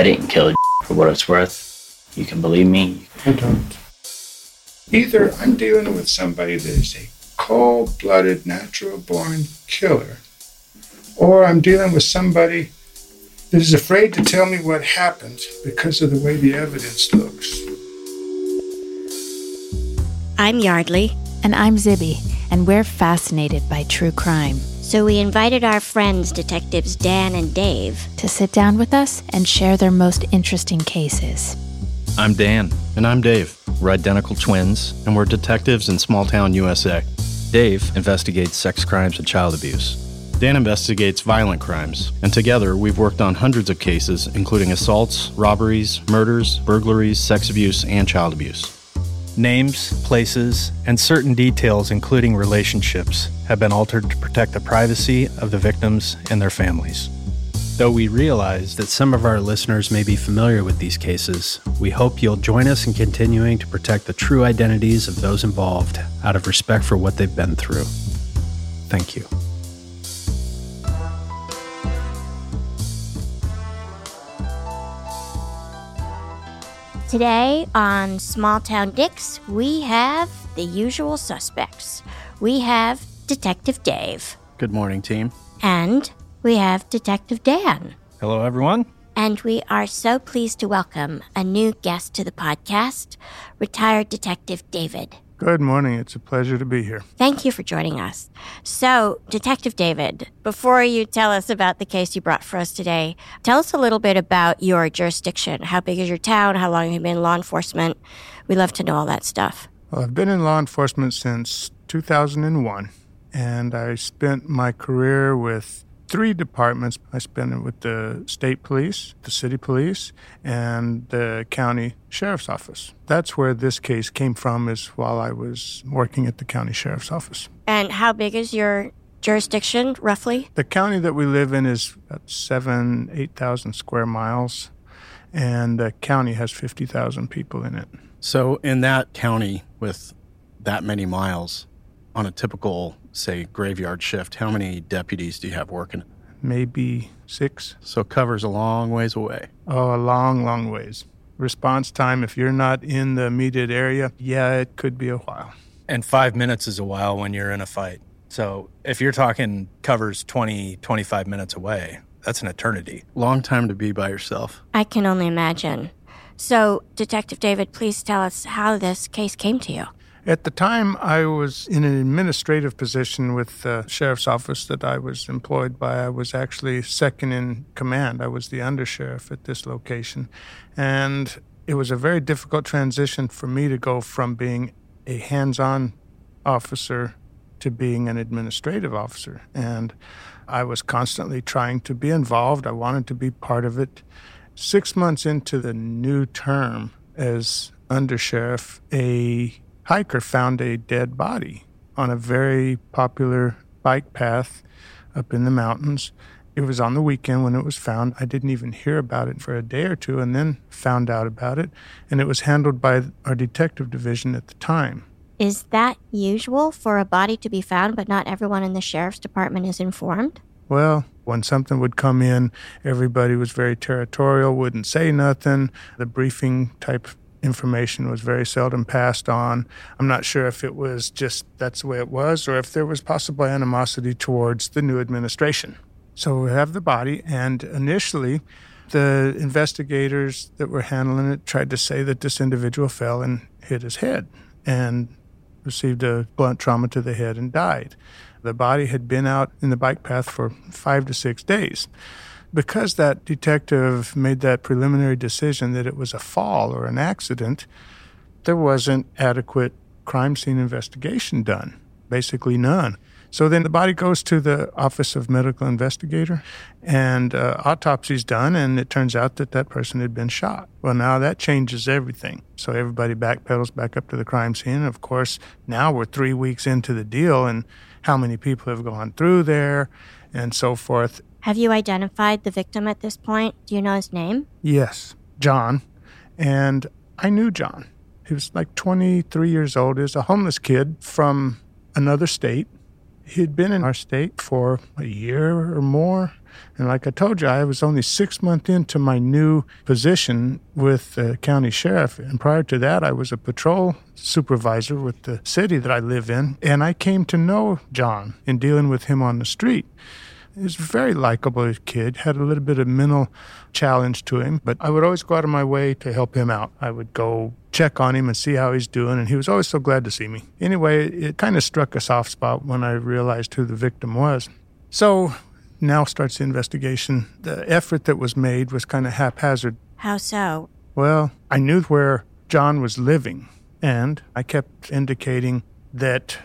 I didn't kill for what it's worth. You can believe me. I don't. Either I'm dealing with somebody that is a cold blooded, natural born killer, or I'm dealing with somebody that is afraid to tell me what happened because of the way the evidence looks. I'm Yardley. And I'm Zibby, and we're fascinated by true crime. So we invited our friends, detectives Dan and Dave, To sit down with us and share their most interesting cases. I'm Dan. And I'm Dave. We're identical twins, and we're detectives in small town USA. Dave investigates sex crimes and child abuse. Dan investigates violent crimes, and together we've worked on hundreds of cases, including assaults, robberies, murders, burglaries, sex abuse, and child abuse. Names, places, and certain details, including relationships, have been altered to protect the privacy of the victims and their families. Though we realize that some of our listeners may be familiar with these cases, we hope you'll join us in continuing to protect the true identities of those involved out of respect for what they've been through. Thank you. Today on Small Town Dicks, we have the usual suspects. We have Detective Dave, Good morning, team. and we have Detective Dan. Hello, everyone. And we are so pleased to welcome a new guest to the podcast, retired Detective David. Good morning. It's a pleasure to be here. Thank you for joining us. So, Detective David, before you tell us about the case you brought for us today, tell us a little bit about your jurisdiction. How big is your town? How long have you been in law enforcement? We love to know all that stuff. Well, I've been in law enforcement since 2001, and I spent my career with three departments. I spent it with the state police, the city police, and the county sheriff's office. That's where this case came from, is while I was working at the county sheriff's office. And how big is your jurisdiction, roughly? The county that we live in is about seven, 8,000 square miles, and the county has 50,000 people in it. So, in that county with that many miles, on a typical, say, graveyard shift, how many deputies do you have working? Maybe six. So, covers a long ways away. Oh, a long, long ways. Response time, if you're not in the immediate area, yeah, it could be a while. And five minutes is a while when you're in a fight. So, if you're talking covers 20, 25 minutes away, that's an eternity. Long time to be by yourself. I can only imagine. So, Detective David, please tell us how this case came to you. At the time, I was in an administrative position with the sheriff's office that I was employed by. I was actually second in command. I was the undersheriff at this location. And it was a very difficult transition for me to go from being a hands on officer to being an administrative officer. And I was constantly trying to be involved, I wanted to be part of it. Six months into the new term as undersheriff, a hiker found a dead body on a very popular bike path up in the mountains. It was on the weekend when it was found. I didn't even hear about it for a day or two and then found out about it. And it was handled by our detective division at the time. Is that usual for a body to be found, but not everyone in the sheriff's department is informed? Well, when something would come in, everybody was very territorial, wouldn't say nothing. The briefing type information was very seldom passed on. I'm not sure if it was just that's the way it was or if there was possible animosity towards the new administration. So we have the body, and initially, the investigators that were handling it tried to say that this individual fell and hit his head and received a blunt trauma to the head and died. The body had been out in the bike path for five to six days. Because that detective made that preliminary decision that it was a fall or an accident, there wasn't adequate crime scene investigation done. Basically, none. So then the body goes to the Office of Medical Investigator, and uh, autopsy's done, and it turns out that that person had been shot. Well, now that changes everything. So everybody backpedals back up to the crime scene. Of course, now we're three weeks into the deal, and how many people have gone through there, and so forth. Have you identified the victim at this point? Do you know his name? Yes, John. And I knew John. He was like 23 years old. He was a homeless kid from another state. He'd been in our state for a year or more. And like I told you, I was only six months into my new position with the county sheriff. And prior to that, I was a patrol supervisor with the city that I live in. And I came to know John in dealing with him on the street. He was a very likable kid, had a little bit of mental challenge to him, but I would always go out of my way to help him out. I would go check on him and see how he's doing, and he was always so glad to see me. Anyway, it kind of struck a soft spot when I realized who the victim was. So now starts the investigation. The effort that was made was kind of haphazard. How so? Well, I knew where John was living, and I kept indicating that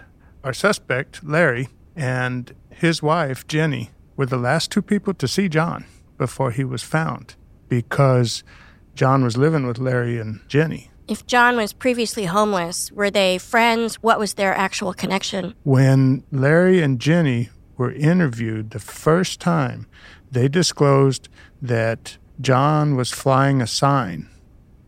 our suspect, Larry, and his wife, Jenny, were the last two people to see John before he was found because John was living with Larry and Jenny. If John was previously homeless, were they friends? What was their actual connection? When Larry and Jenny were interviewed the first time, they disclosed that John was flying a sign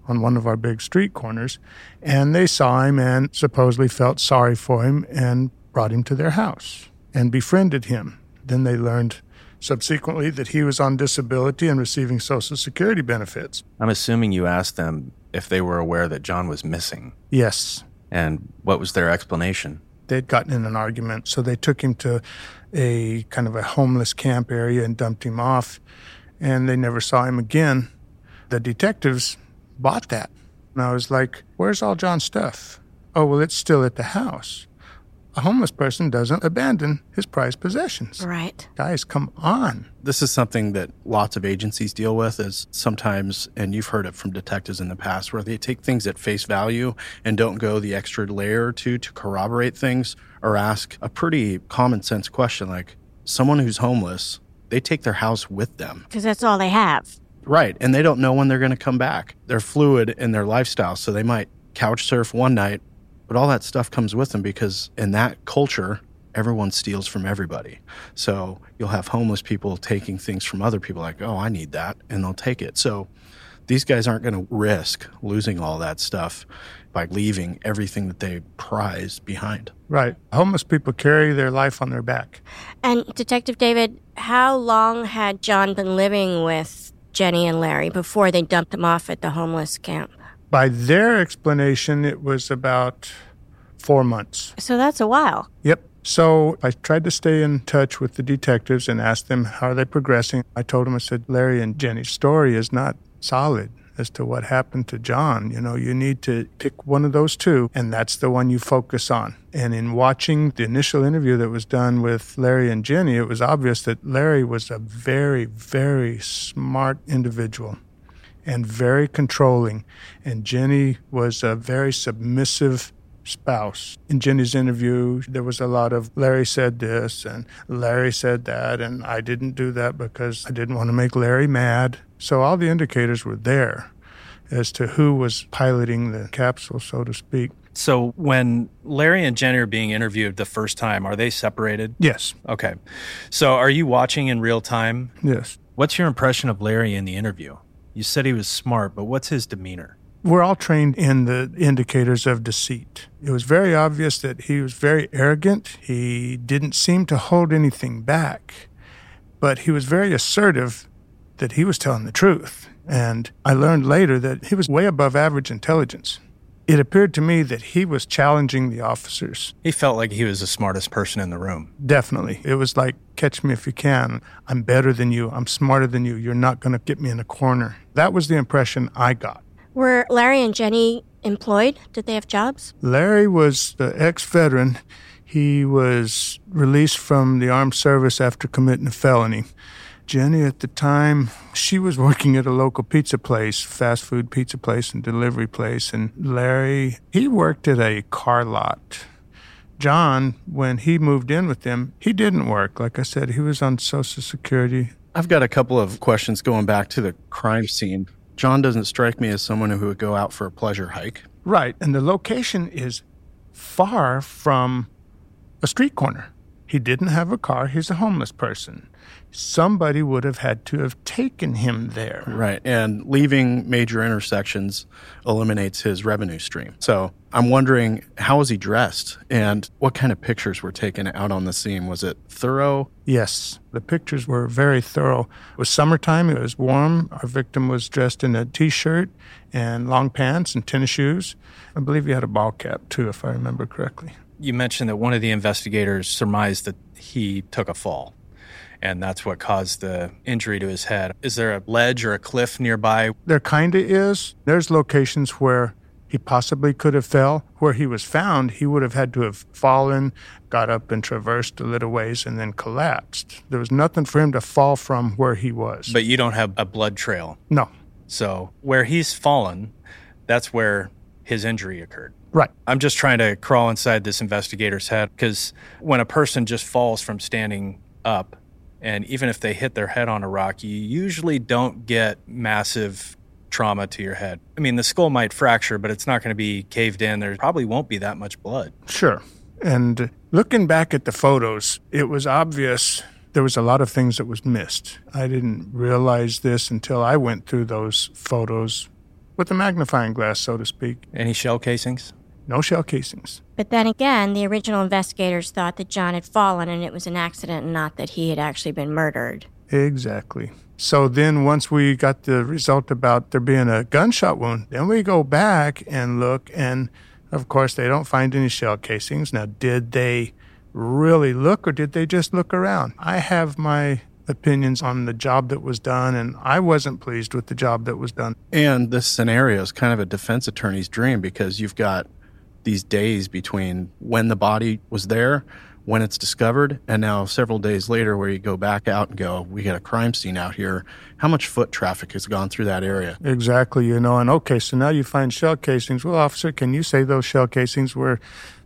on one of our big street corners, and they saw him and supposedly felt sorry for him and brought him to their house and befriended him. Then they learned subsequently that he was on disability and receiving Social Security benefits. I'm assuming you asked them if they were aware that John was missing. Yes. And what was their explanation? They'd gotten in an argument, so they took him to a kind of a homeless camp area and dumped him off, and they never saw him again. The detectives bought that. And I was like, Where's all John's stuff? Oh, well, it's still at the house a homeless person doesn't abandon his prized possessions. Right. Guys, come on. This is something that lots of agencies deal with is sometimes and you've heard it from detectives in the past where they take things at face value and don't go the extra layer or two to corroborate things or ask a pretty common sense question like someone who's homeless, they take their house with them. Because that's all they have. Right. And they don't know when they're going to come back. They're fluid in their lifestyle. So they might couch surf one night but all that stuff comes with them because in that culture, everyone steals from everybody. So you'll have homeless people taking things from other people, like, oh, I need that, and they'll take it. So these guys aren't going to risk losing all that stuff by leaving everything that they prize behind. Right. Homeless people carry their life on their back. And Detective David, how long had John been living with Jenny and Larry before they dumped him off at the homeless camp? By their explanation, it was about four months. So that's a while. Yep. So I tried to stay in touch with the detectives and ask them how are they progressing. I told them, I said, Larry and Jenny's story is not solid as to what happened to John. You know, you need to pick one of those two, and that's the one you focus on. And in watching the initial interview that was done with Larry and Jenny, it was obvious that Larry was a very, very smart individual and very controlling. And Jenny was a very submissive spouse. In Jenny's interview, there was a lot of Larry said this and Larry said that, and I didn't do that because I didn't want to make Larry mad. So all the indicators were there as to who was piloting the capsule, so to speak. So when Larry and Jenny are being interviewed the first time, are they separated? Yes. Okay. So are you watching in real time? Yes. What's your impression of Larry in the interview? You said he was smart, but what's his demeanor? We're all trained in the indicators of deceit. It was very obvious that he was very arrogant. He didn't seem to hold anything back, but he was very assertive that he was telling the truth. And I learned later that he was way above average intelligence. It appeared to me that he was challenging the officers. He felt like he was the smartest person in the room. Definitely. It was like, catch me if you can. I'm better than you. I'm smarter than you. You're not going to get me in a corner. That was the impression I got. Were Larry and Jenny employed? Did they have jobs? Larry was the ex veteran. He was released from the armed service after committing a felony. Jenny at the time, she was working at a local pizza place, fast food pizza place and delivery place. And Larry, he worked at a car lot. John, when he moved in with them, he didn't work. Like I said, he was on Social Security. I've got a couple of questions going back to the crime scene. John doesn't strike me as someone who would go out for a pleasure hike. Right. And the location is far from a street corner. He didn't have a car. He's a homeless person. Somebody would have had to have taken him there. Right. And leaving major intersections eliminates his revenue stream. So I'm wondering how was he dressed and what kind of pictures were taken out on the scene? Was it thorough? Yes, the pictures were very thorough. It was summertime, it was warm. Our victim was dressed in a t shirt and long pants and tennis shoes. I believe he had a ball cap too, if I remember correctly. You mentioned that one of the investigators surmised that he took a fall and that's what caused the injury to his head. Is there a ledge or a cliff nearby? There kind of is. There's locations where he possibly could have fell. Where he was found, he would have had to have fallen, got up and traversed a little ways, and then collapsed. There was nothing for him to fall from where he was. But you don't have a blood trail. No. So where he's fallen, that's where his injury occurred. Right. I'm just trying to crawl inside this investigator's head because when a person just falls from standing up, and even if they hit their head on a rock, you usually don't get massive trauma to your head. I mean, the skull might fracture, but it's not going to be caved in. There probably won't be that much blood. Sure. And looking back at the photos, it was obvious there was a lot of things that was missed. I didn't realize this until I went through those photos with a magnifying glass, so to speak. Any shell casings? No shell casings. But then again, the original investigators thought that John had fallen and it was an accident and not that he had actually been murdered. Exactly. So then, once we got the result about there being a gunshot wound, then we go back and look, and of course, they don't find any shell casings. Now, did they really look or did they just look around? I have my opinions on the job that was done, and I wasn't pleased with the job that was done. And this scenario is kind of a defense attorney's dream because you've got these days between when the body was there, when it's discovered, and now several days later, where you go back out and go, we got a crime scene out here. How much foot traffic has gone through that area? Exactly, you know. And okay, so now you find shell casings. Well, officer, can you say those shell casings were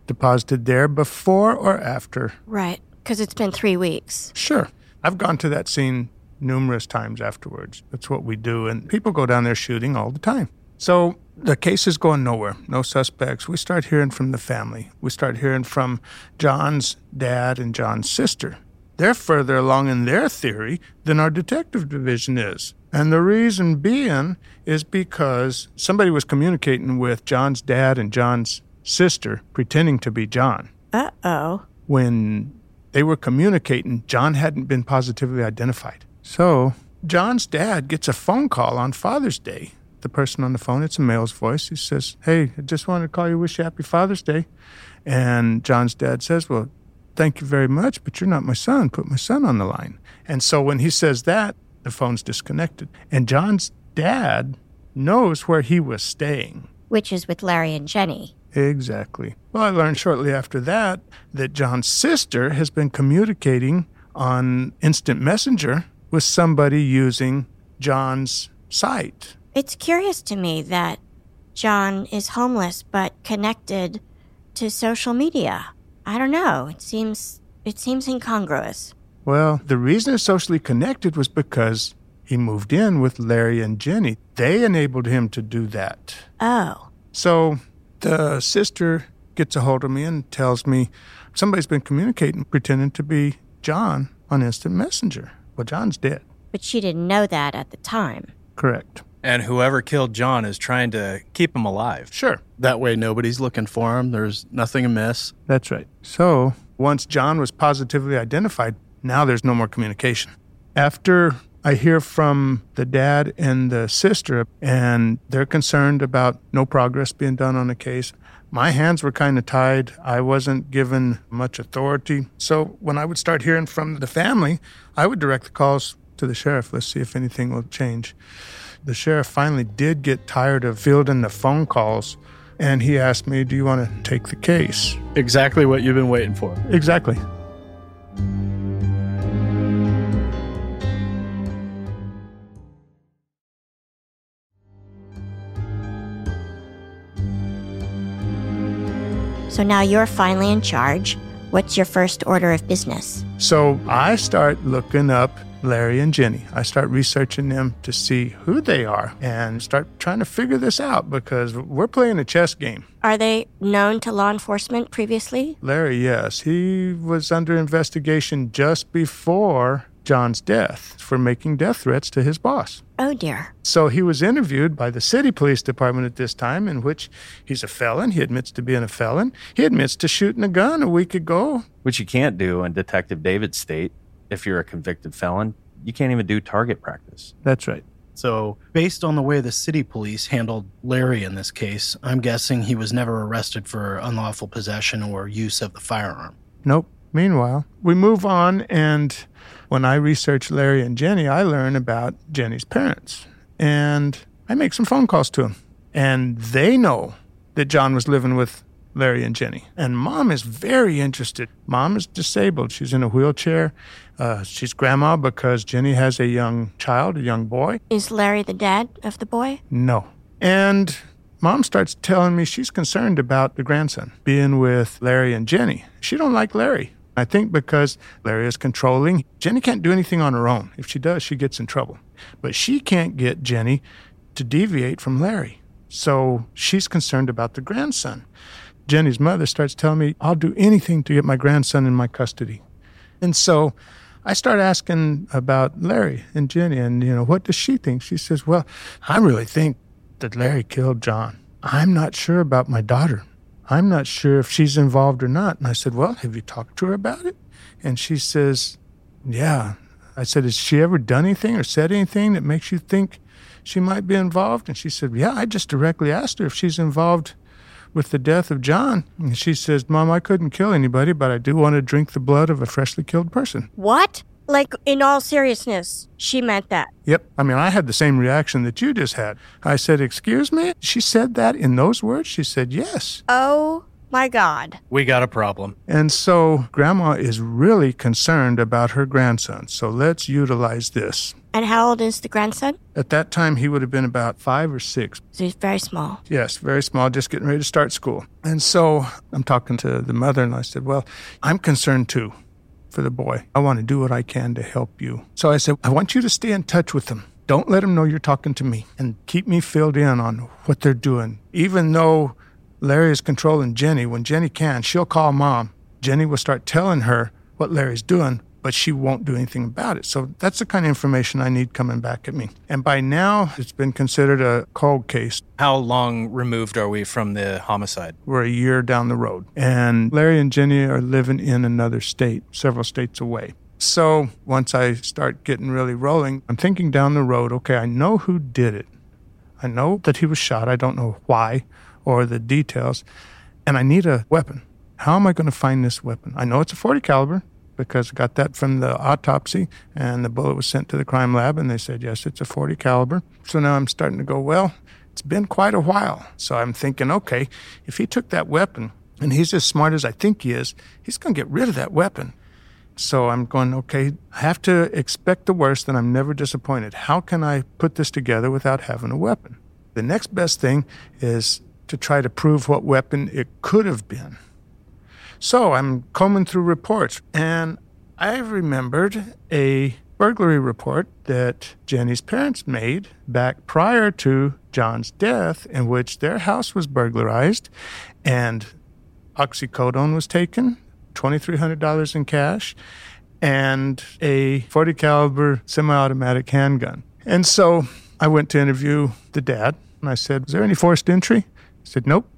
deposited there before or after? Right, because it's been three weeks. Sure. I've gone to that scene numerous times afterwards. That's what we do. And people go down there shooting all the time. So the case is going nowhere. No suspects. We start hearing from the family. We start hearing from John's dad and John's sister. They're further along in their theory than our detective division is. And the reason being is because somebody was communicating with John's dad and John's sister, pretending to be John. Uh oh. When they were communicating, John hadn't been positively identified. So, John's dad gets a phone call on Father's Day the person on the phone. It's a male's voice. He says, Hey, I just wanted to call you, wish you happy Father's Day. And John's dad says, Well, thank you very much, but you're not my son. Put my son on the line. And so when he says that, the phone's disconnected. And John's dad knows where he was staying, which is with Larry and Jenny. Exactly. Well, I learned shortly after that that John's sister has been communicating on instant messenger with somebody using John's site. It's curious to me that John is homeless but connected to social media. I don't know. It seems it seems incongruous. Well, the reason it's socially connected was because he moved in with Larry and Jenny. They enabled him to do that. Oh. So the sister gets a hold of me and tells me somebody's been communicating pretending to be John on instant messenger. Well, John's dead. But she didn't know that at the time. Correct. And whoever killed John is trying to keep him alive. Sure. That way, nobody's looking for him. There's nothing amiss. That's right. So, once John was positively identified, now there's no more communication. After I hear from the dad and the sister, and they're concerned about no progress being done on the case. My hands were kind of tied. I wasn't given much authority. So when I would start hearing from the family, I would direct the calls to the sheriff. Let's see if anything will change the sheriff finally did get tired of fielding the phone calls and he asked me, Do you want to take the case? Exactly what you've been waiting for. Exactly. So now you're finally in charge. What's your first order of business? So I start looking up Larry and Jenny. I start researching them to see who they are and start trying to figure this out because we're playing a chess game. Are they known to law enforcement previously? Larry, yes. He was under investigation just before John's death for making death threats to his boss. Oh, dear. So he was interviewed by the city police department at this time, in which he's a felon. He admits to being a felon. He admits to shooting a gun a week ago. Which you can't do in Detective David's state if you're a convicted felon. You can't even do target practice. That's right. So, based on the way the city police handled Larry in this case, I'm guessing he was never arrested for unlawful possession or use of the firearm. Nope. Meanwhile, we move on, and when I research Larry and Jenny, I learn about Jenny's parents. And I make some phone calls to them. And they know that John was living with Larry and Jenny. And mom is very interested. Mom is disabled. She's in a wheelchair. Uh, she's grandma because Jenny has a young child, a young boy. Is Larry the dad of the boy? No. And mom starts telling me she's concerned about the grandson being with Larry and Jenny. She don't like Larry. I think because Larry is controlling. Jenny can't do anything on her own. If she does, she gets in trouble. But she can't get Jenny to deviate from Larry. So she's concerned about the grandson. Jenny's mother starts telling me, I'll do anything to get my grandson in my custody. And so I start asking about Larry and Jenny, and, you know, what does she think? She says, Well, I really think that Larry killed John. I'm not sure about my daughter. I'm not sure if she's involved or not. And I said, Well, have you talked to her about it? And she says, Yeah. I said, Has she ever done anything or said anything that makes you think she might be involved? And she said, Yeah, I just directly asked her if she's involved with the death of John. And she says, Mom, I couldn't kill anybody, but I do want to drink the blood of a freshly killed person. What? Like, in all seriousness, she meant that. Yep. I mean, I had the same reaction that you just had. I said, Excuse me? She said that in those words? She said, Yes. Oh my God. We got a problem. And so Grandma is really concerned about her grandson. So let's utilize this. And how old is the grandson? At that time, he would have been about five or six. So he's very small. Yes, very small, just getting ready to start school. And so I'm talking to the mother, and I said, Well, I'm concerned too for the boy. I want to do what I can to help you. So I said, I want you to stay in touch with them. Don't let them know you're talking to me and keep me filled in on what they're doing. Even though Larry is controlling Jenny, when Jenny can, she'll call mom. Jenny will start telling her what Larry's doing, but she won't do anything about it. So that's the kind of information I need coming back at me. And by now, it's been considered a cold case. How long removed are we from the homicide? We're a year down the road. And Larry and Jenny are living in another state, several states away. So once I start getting really rolling, I'm thinking down the road, okay, I know who did it. I know that he was shot. I don't know why or the details. And I need a weapon. How am I going to find this weapon? I know it's a 40 caliber because I got that from the autopsy and the bullet was sent to the crime lab and they said, yes, it's a 40 caliber. So now I'm starting to go, well, it's been quite a while. So I'm thinking, okay, if he took that weapon and he's as smart as I think he is, he's going to get rid of that weapon. So I'm going, okay, I have to expect the worst and I'm never disappointed. How can I put this together without having a weapon? The next best thing is to try to prove what weapon it could have been. So I'm combing through reports, and I remembered a burglary report that Jenny's parents made back prior to John's death, in which their house was burglarized and oxycodone was taken, $2,300 in cash, and a 40 caliber semi-automatic handgun. And so I went to interview the dad, and I said, "Was there any forced entry?" He said, "Nope."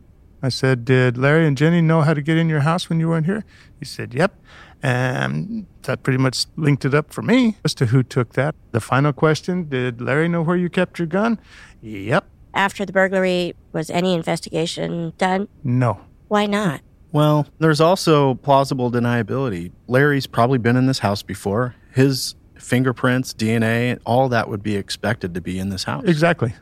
I said, Did Larry and Jenny know how to get in your house when you weren't here? He said, Yep. And that pretty much linked it up for me as to who took that. The final question Did Larry know where you kept your gun? Yep. After the burglary, was any investigation done? No. Why not? Well, there's also plausible deniability. Larry's probably been in this house before. His fingerprints, DNA, all that would be expected to be in this house. Exactly.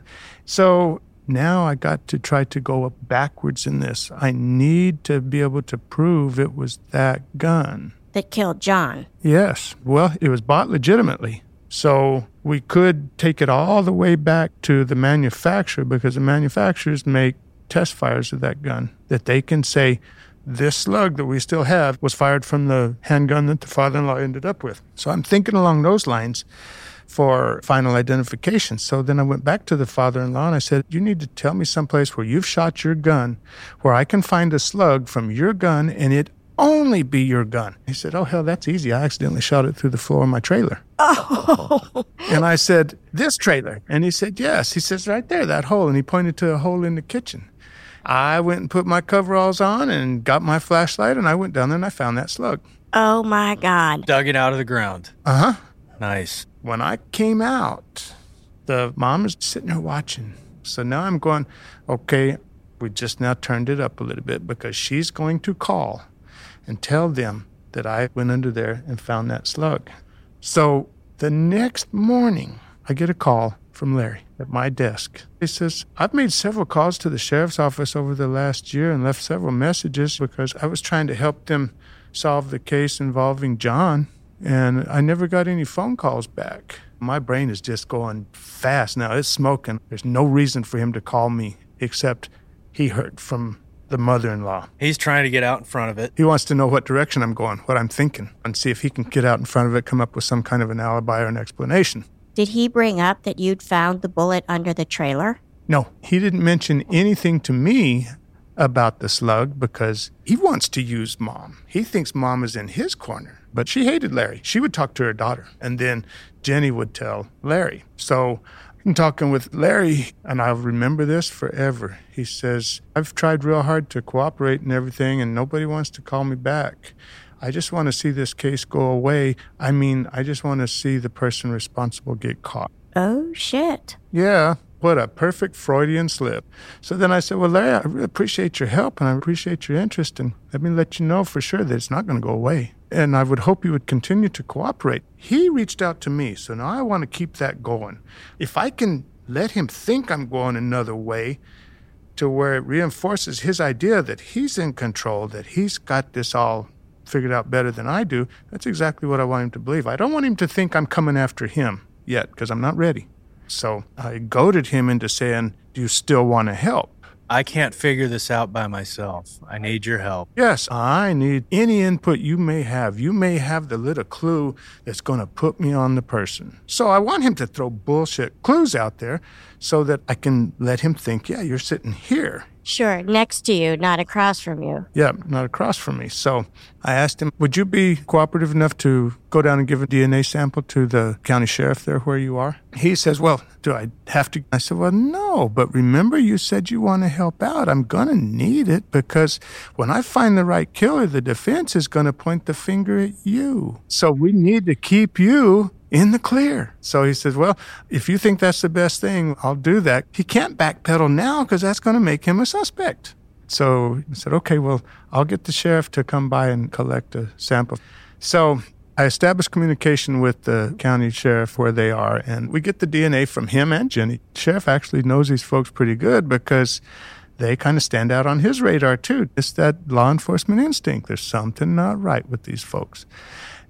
So now I got to try to go up backwards in this. I need to be able to prove it was that gun. That killed John. Yes. Well, it was bought legitimately. So we could take it all the way back to the manufacturer because the manufacturers make test fires of that gun that they can say this slug that we still have was fired from the handgun that the father in law ended up with. So I'm thinking along those lines for final identification. So then I went back to the father in law and I said, You need to tell me someplace where you've shot your gun, where I can find a slug from your gun and it only be your gun. He said, Oh, hell, that's easy. I accidentally shot it through the floor of my trailer. Oh. And I said, This trailer? And he said, Yes. He says, Right there, that hole. And he pointed to a hole in the kitchen. I went and put my coveralls on and got my flashlight and I went down there and I found that slug. Oh my God. Dug it out of the ground. Uh huh. Nice. When I came out, the mom is sitting there watching. So now I'm going, okay, we just now turned it up a little bit because she's going to call and tell them that I went under there and found that slug. So the next morning, I get a call from Larry at my desk. He says, I've made several calls to the sheriff's office over the last year and left several messages because I was trying to help them solve the case involving John, and I never got any phone calls back. My brain is just going fast now. It's smoking. There's no reason for him to call me except he heard from the mother in law. He's trying to get out in front of it. He wants to know what direction I'm going, what I'm thinking, and see if he can get out in front of it, come up with some kind of an alibi or an explanation. Did he bring up that you'd found the bullet under the trailer? No, he didn't mention anything to me about the slug because he wants to use mom. He thinks mom is in his corner. But she hated Larry. She would talk to her daughter, and then Jenny would tell Larry. So I'm talking with Larry, and I'll remember this forever. He says, I've tried real hard to cooperate and everything, and nobody wants to call me back. I just want to see this case go away. I mean, I just want to see the person responsible get caught. Oh, shit. Yeah, what a perfect Freudian slip. So then I said, Well, Larry, I really appreciate your help and I appreciate your interest, and let me let you know for sure that it's not going to go away. And I would hope you would continue to cooperate. He reached out to me, so now I want to keep that going. If I can let him think I'm going another way, to where it reinforces his idea that he's in control, that he's got this all figured out better than I do, that's exactly what I want him to believe. I don't want him to think I'm coming after him yet because I'm not ready. So I goaded him into saying, Do you still want to help? I can't figure this out by myself. I need your help. Yes, I need any input you may have. You may have the little clue that's going to put me on the person. So I want him to throw bullshit clues out there so that I can let him think, yeah, you're sitting here. Sure, next to you, not across from you. Yeah, not across from me. So I asked him, Would you be cooperative enough to go down and give a DNA sample to the county sheriff there where you are? He says, Well, do I have to? I said, Well, no, but remember you said you want to help out. I'm going to need it because when I find the right killer, the defense is going to point the finger at you. So we need to keep you in the clear. So he says, Well, if you think that's the best thing, I'll do that. He can't backpedal now because that's going to make him a suspect. So I said, Okay, well, I'll get the sheriff to come by and collect a sample. So I established communication with the county sheriff where they are, and we get the DNA from him and Jenny. The sheriff actually knows these folks pretty good because they kind of stand out on his radar too. It's that law enforcement instinct. There's something not right with these folks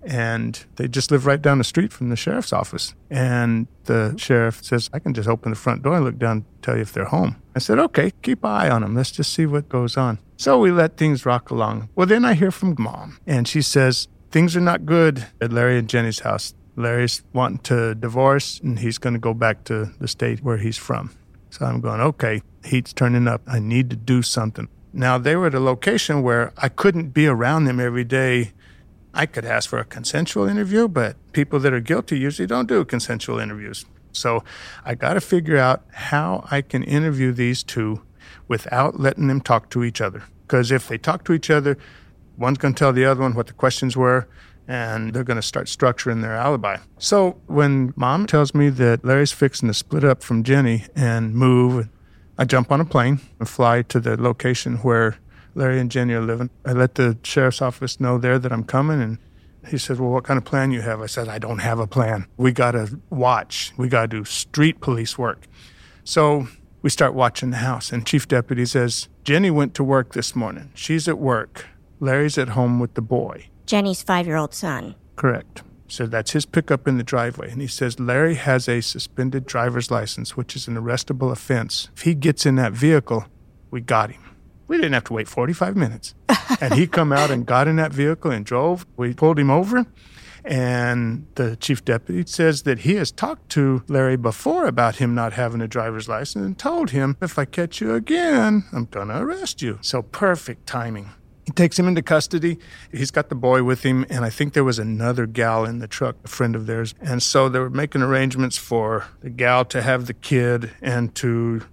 and they just live right down the street from the sheriff's office. And the sheriff says, I can just open the front door and look down tell you if they're home. I said, okay, keep eye on them. Let's just see what goes on. So we let things rock along. Well, then I hear from mom, and she says, things are not good at Larry and Jenny's house. Larry's wanting to divorce, and he's going to go back to the state where he's from. So I'm going, okay, heat's turning up. I need to do something. Now, they were at a location where I couldn't be around them every day I could ask for a consensual interview, but people that are guilty usually don't do consensual interviews. So I got to figure out how I can interview these two without letting them talk to each other. Because if they talk to each other, one's going to tell the other one what the questions were, and they're going to start structuring their alibi. So when mom tells me that Larry's fixing to split up from Jenny and move, I jump on a plane and fly to the location where Larry and Jenny are living. I let the sheriff's office know there that I'm coming, and he said, Well, what kind of plan you have? I said, I don't have a plan. We got to watch. We got to do street police work. So we start watching the house, and Chief Deputy says, Jenny went to work this morning. She's at work. Larry's at home with the boy. Jenny's five year old son. Correct. So that's his pickup in the driveway. And he says Larry has a suspended driver's license, which is an arrestable offense. If he gets in that vehicle, we got him. We didn't have to wait 45 minutes. and he come out and got in that vehicle and drove. We pulled him over. And the chief deputy says that he has talked to Larry before about him not having a driver's license and told him, if I catch you again, I'm going to arrest you. So perfect timing. He takes him into custody. He's got the boy with him, and I think there was another gal in the truck, a friend of theirs. And so they were making arrangements for the gal to have the kid and to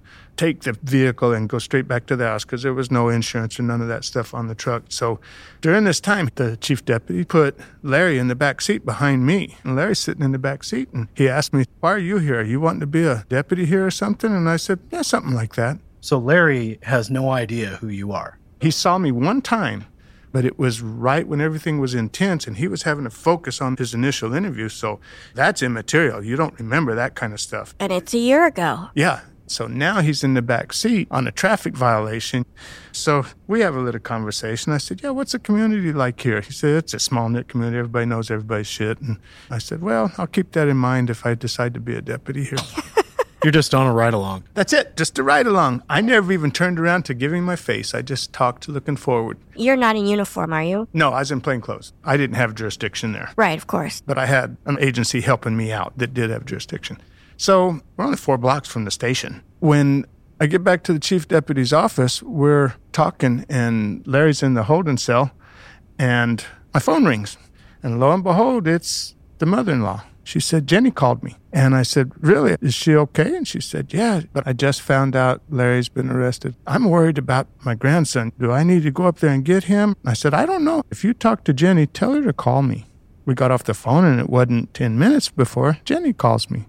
take the vehicle and go straight back to the house because there was no insurance or none of that stuff on the truck. So during this time, the chief deputy put Larry in the back seat behind me. And Larry's sitting in the back seat. And he asked me, Why are you here? Are you wanting to be a deputy here or something? And I said, Yeah, something like that. So Larry has no idea who you are. He saw me one time, but it was right when everything was intense and he was having to focus on his initial interview. So that's immaterial. You don't remember that kind of stuff. And it's a year ago. Yeah. So now he's in the back seat on a traffic violation. So we have a little conversation. I said, Yeah, what's the community like here? He said, It's a small knit community. Everybody knows everybody's shit. And I said, Well, I'll keep that in mind if I decide to be a deputy here. You're just on a ride along. That's it, just a ride along. I never even turned around to giving my face. I just talked looking forward. You're not in uniform, are you? No, I was in plain clothes. I didn't have jurisdiction there. Right, of course. But I had an agency helping me out that did have jurisdiction. So we're only four blocks from the station. When I get back to the chief deputy's office, we're talking, and Larry's in the holding cell, and my phone rings. And lo and behold, it's the mother in law. She said, Jenny called me. And I said, Really? Is she okay? And she said, Yeah, but I just found out Larry's been arrested. I'm worried about my grandson. Do I need to go up there and get him? I said, I don't know. If you talk to Jenny, tell her to call me. We got off the phone and it wasn't 10 minutes before Jenny calls me.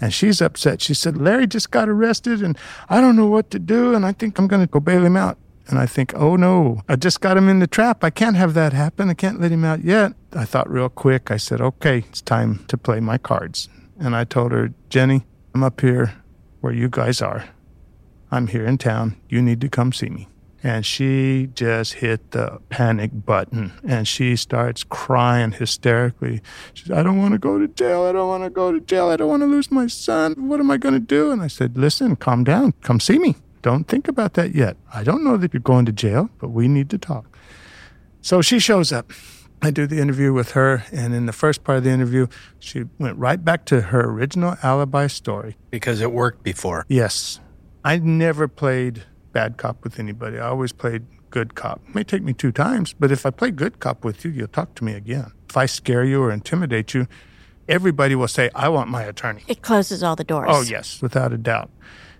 And she's upset. She said, Larry just got arrested and I don't know what to do. And I think I'm going to go bail him out. And I think, oh no, I just got him in the trap. I can't have that happen. I can't let him out yet. I thought real quick. I said, okay, it's time to play my cards. And I told her, Jenny, I'm up here where you guys are. I'm here in town. You need to come see me. And she just hit the panic button and she starts crying hysterically. She said, I don't want to go to jail. I don't want to go to jail. I don't want to lose my son. What am I going to do? And I said, Listen, calm down. Come see me. Don't think about that yet. I don't know that you're going to jail, but we need to talk. So she shows up. I do the interview with her, and in the first part of the interview, she went right back to her original alibi story. Because it worked before. Yes. I never played bad cop with anybody. I always played good cop. It may take me two times, but if I play good cop with you, you'll talk to me again. If I scare you or intimidate you, everybody will say, I want my attorney. It closes all the doors. Oh, yes, without a doubt.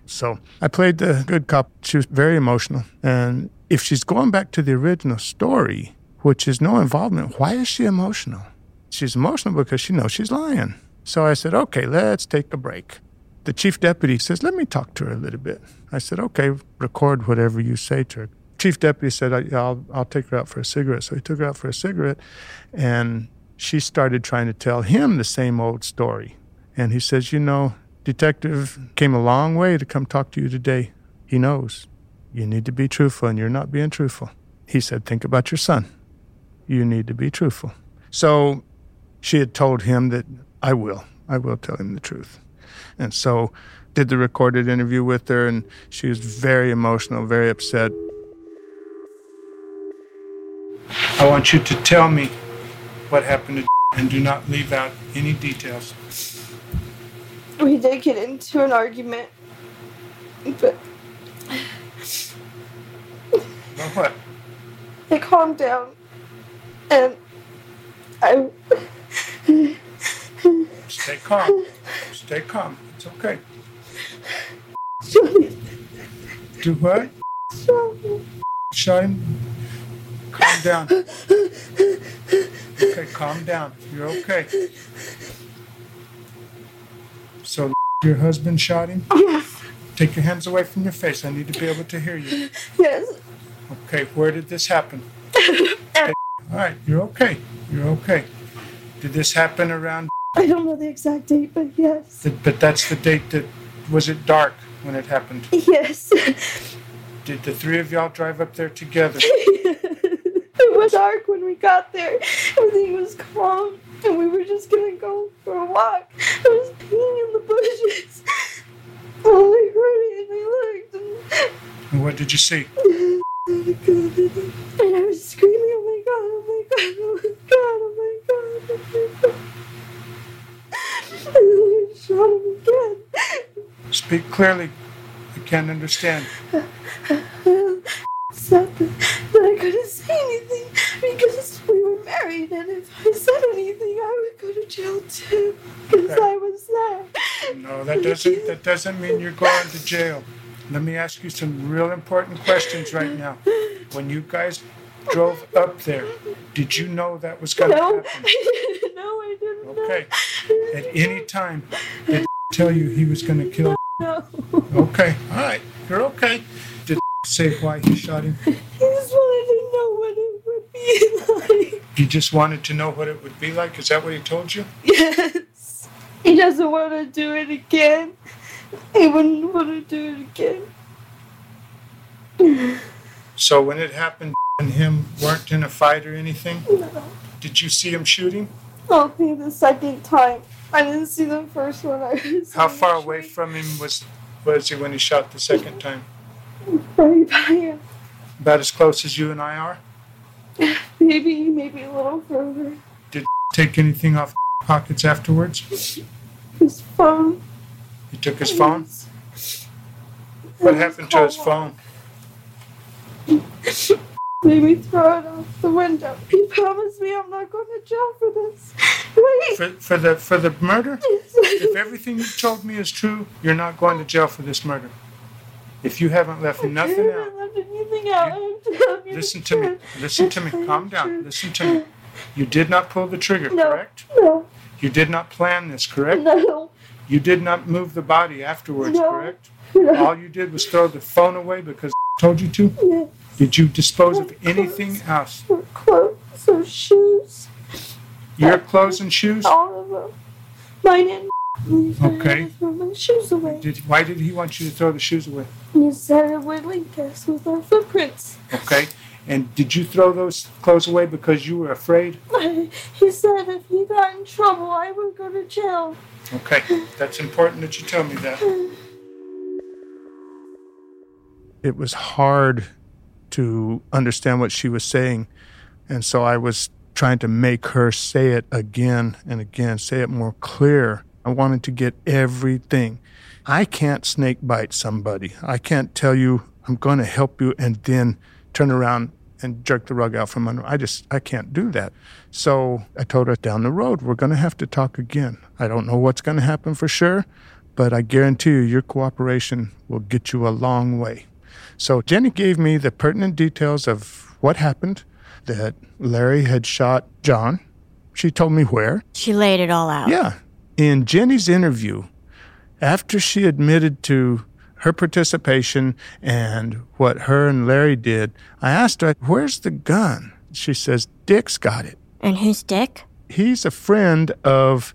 So I played the good cop. She was very emotional. And if she's going back to the original story, which is no involvement, why is she emotional? She's emotional because she knows she's lying. So I said, okay, let's take a break. The chief deputy says, let me talk to her a little bit. I said, okay, record whatever you say to her. Chief deputy said, I'll, I'll take her out for a cigarette. So he took her out for a cigarette, and she started trying to tell him the same old story. And he says, you know, detective came a long way to come talk to you today. He knows you need to be truthful, and you're not being truthful. He said, think about your son. You need to be truthful. So she had told him that I will. I will tell him the truth. And so did the recorded interview with her and she was very emotional, very upset. I want you to tell me what happened to and do not leave out any details. We did get into an argument, but About what? it calmed down. And I Stay calm. Stay calm. It's okay. Do what? Him. Calm down. Okay, calm down. You're okay. So your husband shot him? Yes. Take your hands away from your face. I need to be able to hear you. Yes. Okay, where did this happen? Okay. All right, you're okay. You're okay. Did this happen around? I don't know the exact date, but yes. But that's the date that was it dark when it happened? Yes. Did the three of y'all drive up there together? it was dark when we got there. Everything was calm, and we were just gonna go for a walk. I was peeing in the bushes. Oh, I heard it, and I looked, and And what did you see? And I was screaming, oh my god, oh my god, oh my god, oh my god, oh my god. Speak clearly. I can't understand. that, that I couldn't say anything because we were married, and if I said anything, I would go to jail too because I was there. No, that doesn't that doesn't mean you're going to jail. Let me ask you some real important questions right now. When you guys drove up there, did you know that was going to No, happen? I didn't know. I didn't Okay. At any time, did tell you he was going to kill? know. Okay. All right. You're okay. Did say why he shot him? He just wanted to know what it would be like. He just wanted to know what it would be like. Is that what he told you? Yes. He doesn't want to do it again. He wouldn't want to do it again. So when it happened and him weren't in a fight or anything, No. did you see him shooting? Oh, Only the second time. I didn't see the first one. I was How far away from him was was he when he shot the second time? right by him. About as close as you and I are. Maybe, maybe a little further. Did take anything off pockets afterwards? His phone. He took his phone. What happened to his phone? Made me throw it out the window. He promised me I'm not going to jail for this. Wait. For, for the for the murder? If everything you told me is true, you're not going to jail for this murder. If you haven't left I nothing out, haven't left anything out. I have to tell you listen to me. Listen to me. Calm down. Listen to me. You did not pull the trigger, No. correct? No. You did not plan this, correct? No. You did not move the body afterwards, No. correct? No. All you did was throw the phone away because I told you to? Yes. Did you dispose of anything else? Or clothes or shoes. Your clothes and shoes? All of them. Mine and Okay. My shoes away. Did, why did he want you to throw the shoes away? You said it would link us with our footprints. Okay. And did you throw those clothes away because you were afraid? He said if he got in trouble, I would go to jail. Okay. That's important that you tell me that. It was hard to understand what she was saying. And so I was trying to make her say it again and again, say it more clear. I wanted to get everything. I can't snake bite somebody. I can't tell you I'm going to help you and then turn around and jerk the rug out from under. I just I can't do that. So I told her down the road we're going to have to talk again. I don't know what's going to happen for sure, but I guarantee you your cooperation will get you a long way. So Jenny gave me the pertinent details of what happened, that Larry had shot John. She told me where. She laid it all out. Yeah. In Jenny's interview, after she admitted to her participation and what her and Larry did, I asked her, Where's the gun? She says, Dick's got it. And who's Dick? He's a friend of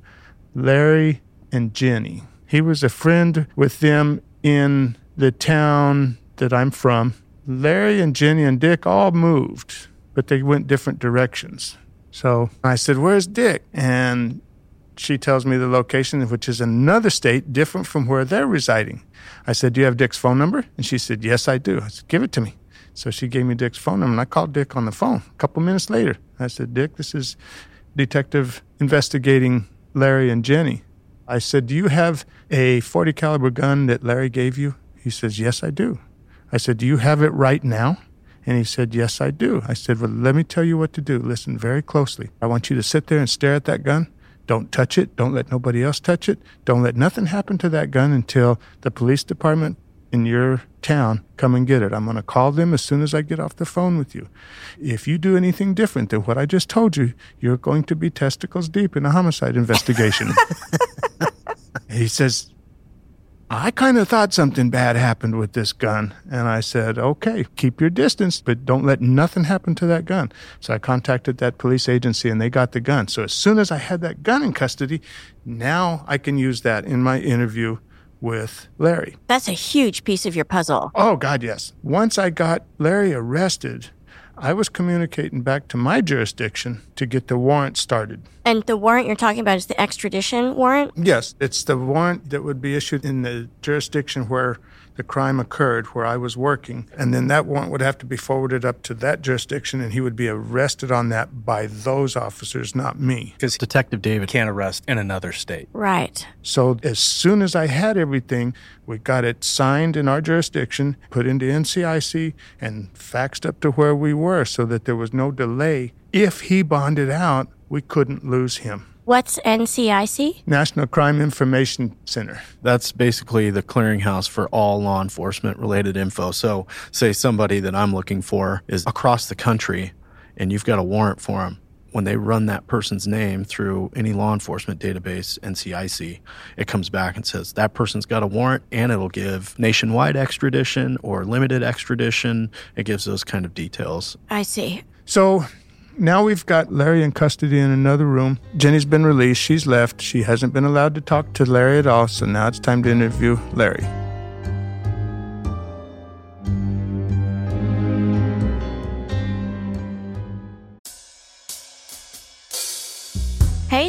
Larry and Jenny. He was a friend with them in the town that I'm from. Larry and Jenny and Dick all moved, but they went different directions. So I said, Where's Dick? And she tells me the location, which is another state different from where they're residing. I said, Do you have Dick's phone number? And she said, Yes, I do. I said, Give it to me. So she gave me Dick's phone number, and I called Dick on the phone a couple minutes later. I said, Dick, this is detective investigating Larry and Jenny. I said, Do you have a 40 caliber gun that Larry gave you? He says, Yes, I do. I said, Do you have it right now? And he said, Yes, I do. I said, Well, let me tell you what to do. Listen very closely. I want you to sit there and stare at that gun. Don't touch it. Don't let nobody else touch it. Don't let nothing happen to that gun until the police department in your town come and get it. I'm going to call them as soon as I get off the phone with you. If you do anything different than what I just told you, you're going to be testicles deep in a homicide investigation. he says, I kind of thought something bad happened with this gun. And I said, okay, keep your distance, but don't let nothing happen to that gun. So I contacted that police agency and they got the gun. So as soon as I had that gun in custody, now I can use that in my interview with Larry. That's a huge piece of your puzzle. Oh, God, yes. Once I got Larry arrested, I was communicating back to my jurisdiction to get the warrant started. And the warrant you're talking about is the extradition warrant? Yes, it's the warrant that would be issued in the jurisdiction where the crime occurred where I was working. And then that warrant would have to be forwarded up to that jurisdiction and he would be arrested on that by those officers, not me. Because Detective David can't arrest in another state. Right. So as soon as I had everything, we got it signed in our jurisdiction, put into NCIC, and faxed up to where we were so that there was no delay. If he bonded out, we couldn't lose him. What's NCIC? National Crime Information Center. That's basically the clearinghouse for all law enforcement related info. So, say somebody that I'm looking for is across the country and you've got a warrant for them. When they run that person's name through any law enforcement database, NCIC, it comes back and says that person's got a warrant and it'll give nationwide extradition or limited extradition. It gives those kind of details. I see. So now we've got Larry in custody in another room. Jenny's been released. She's left. She hasn't been allowed to talk to Larry at all. So now it's time to interview Larry.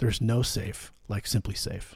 There's no safe like SimpliSafe.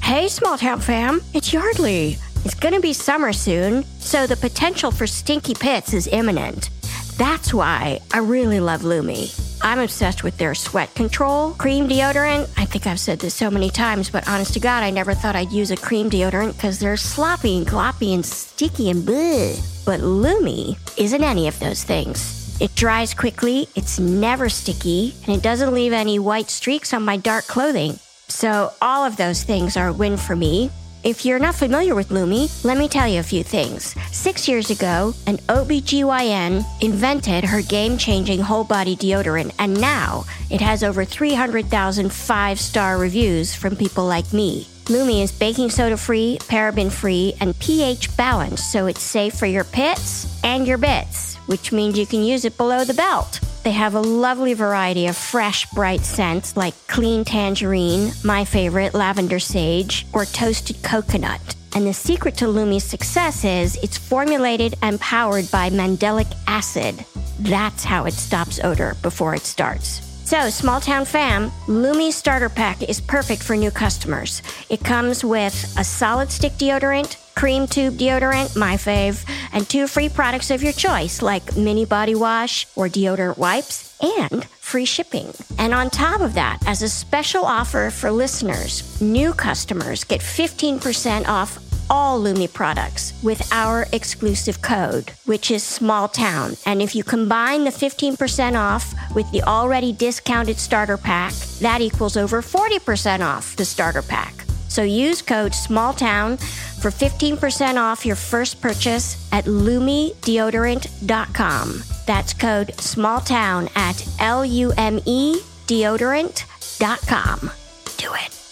Hey, small town fam, it's Yardley. It's gonna be summer soon, so the potential for stinky pits is imminent. That's why I really love Lume. I'm obsessed with their sweat control, cream deodorant. I think I've said this so many times, but honest to God, I never thought I'd use a cream deodorant because they're sloppy and gloppy and sticky and bleh. But Lume isn't any of those things. It dries quickly, it's never sticky, and it doesn't leave any white streaks on my dark clothing. So, all of those things are a win for me. If you're not familiar with Lume, let me tell you a few things. Six years ago, an OBGYN invented her game changing whole body deodorant, and now it has over 300,000 five star reviews from people like me. Lume is baking soda free, paraben free, and pH balanced, so it's safe for your pits and your bits, which means you can use it below the belt. They have a lovely variety of fresh, bright scents like clean tangerine, my favorite, lavender sage, or toasted coconut. And the secret to Lume's success is it's formulated and powered by mandelic acid. That's how it stops odor before it starts. So, small town fam, Lume starter pack is perfect for new customers. It comes with a solid stick deodorant, cream tube deodorant, my fave, and two free products of your choice like mini body wash or deodorant wipes and free shipping. And on top of that, as a special offer for listeners, new customers get 15% off all Lume products with our exclusive code, which is small town. And if you combine the 15% off with the already discounted starter pack, that equals over 40% off the starter pack. So use code SMALLTOWN for 15% off your first purchase at lumedeodorant.com. That's code SMALLTOWN at L U M E deodorant.com. Do it.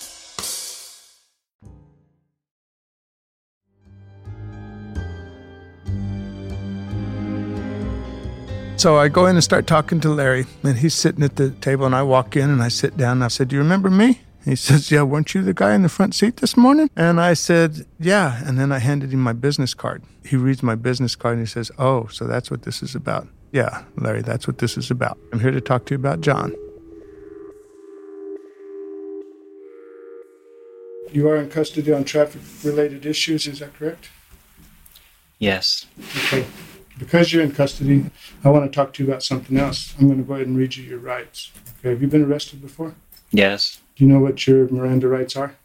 So I go in and start talking to Larry, and he's sitting at the table, and I walk in and I sit down. And I said, "Do you remember me?" He says, "Yeah, weren't you the guy in the front seat this morning?" And I said, "Yeah." And then I handed him my business card. He reads my business card and he says, "Oh, so that's what this is about." Yeah, Larry, that's what this is about. I'm here to talk to you about John. You are in custody on traffic-related issues. Is that correct? Yes. Okay. Because you're in custody, I want to talk to you about something else. I'm going to go ahead and read you your rights. Okay. Have you been arrested before? Yes. Do you know what your Miranda rights are?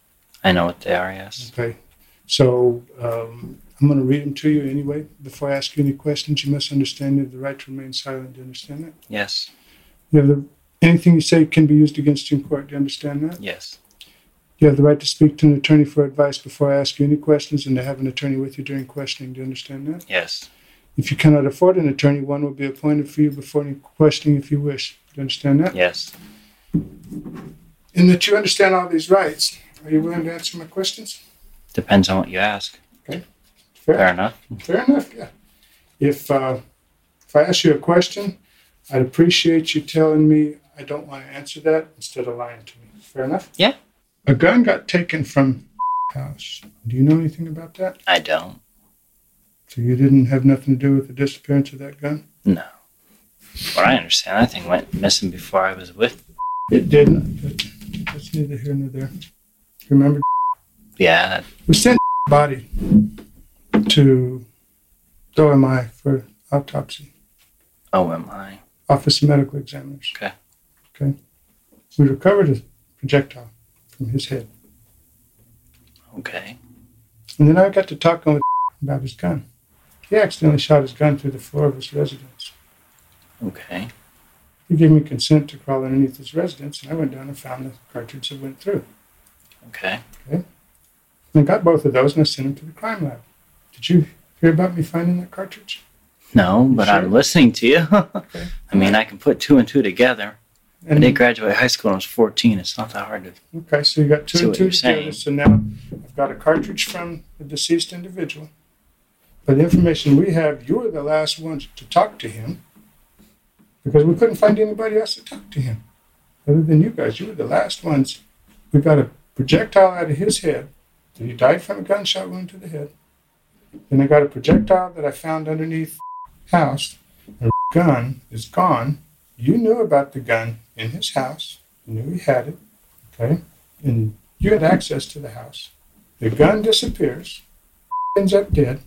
I know what they are, yes. Okay. So um, I'm going to read them to you anyway. Before I ask you any questions, you must understand you have the right to remain silent. Do you understand that? Yes. You have the anything you say can be used against you in court. Do you understand that? Yes. You have the right to speak to an attorney for advice before I ask you any questions and to have an attorney with you during questioning. Do you understand that? Yes. If you cannot afford an attorney, one will be appointed for you before any questioning if you wish. Do you understand that? Yes. And that you understand all these rights, are you willing to answer my questions? Depends on what you ask. Okay. Fair enough. Fair enough, yeah. If, uh, if I ask you a question, I'd appreciate you telling me I don't want to answer that instead of lying to me. Fair enough? Yeah. A gun got taken from house. Do you know anything about that? I don't. So you didn't have nothing to do with the disappearance of that gun? No. What I understand, that thing went missing before I was with. It didn't. But that's neither here nor there. Remember, Yeah, that, we sent body to OMI for autopsy, oh, am I? Office of Medical Examiners. Okay. Okay. We recovered a projectile from his head. Okay. And then I got to talking with about his gun. He accidentally shot his gun through the floor of his residence. Okay. He gave me consent to crawl underneath his residence, and I went down and found the cartridge that went through. Okay. And I got both of those and I sent them to the crime lab. Did you hear about me finding that cartridge? No, but Sure. I'm listening to you. Okay. I mean, I can put two and two together. I And did graduate high school when I was 14. It's not that hard to. okay, so you got two and two together. saying. So now I've got a cartridge from the deceased individual. By the information we have, you were the last ones to talk to him because we couldn't find anybody else to talk to him other than you guys. You were the last ones. We got a projectile out of his head. He died from a gunshot wound to the head. Then I got a projectile that I found underneath the house. The gun is gone. You knew about the gun in his house. You knew he had it. Okay? And you had access to the house. The gun disappears. Ends up dead.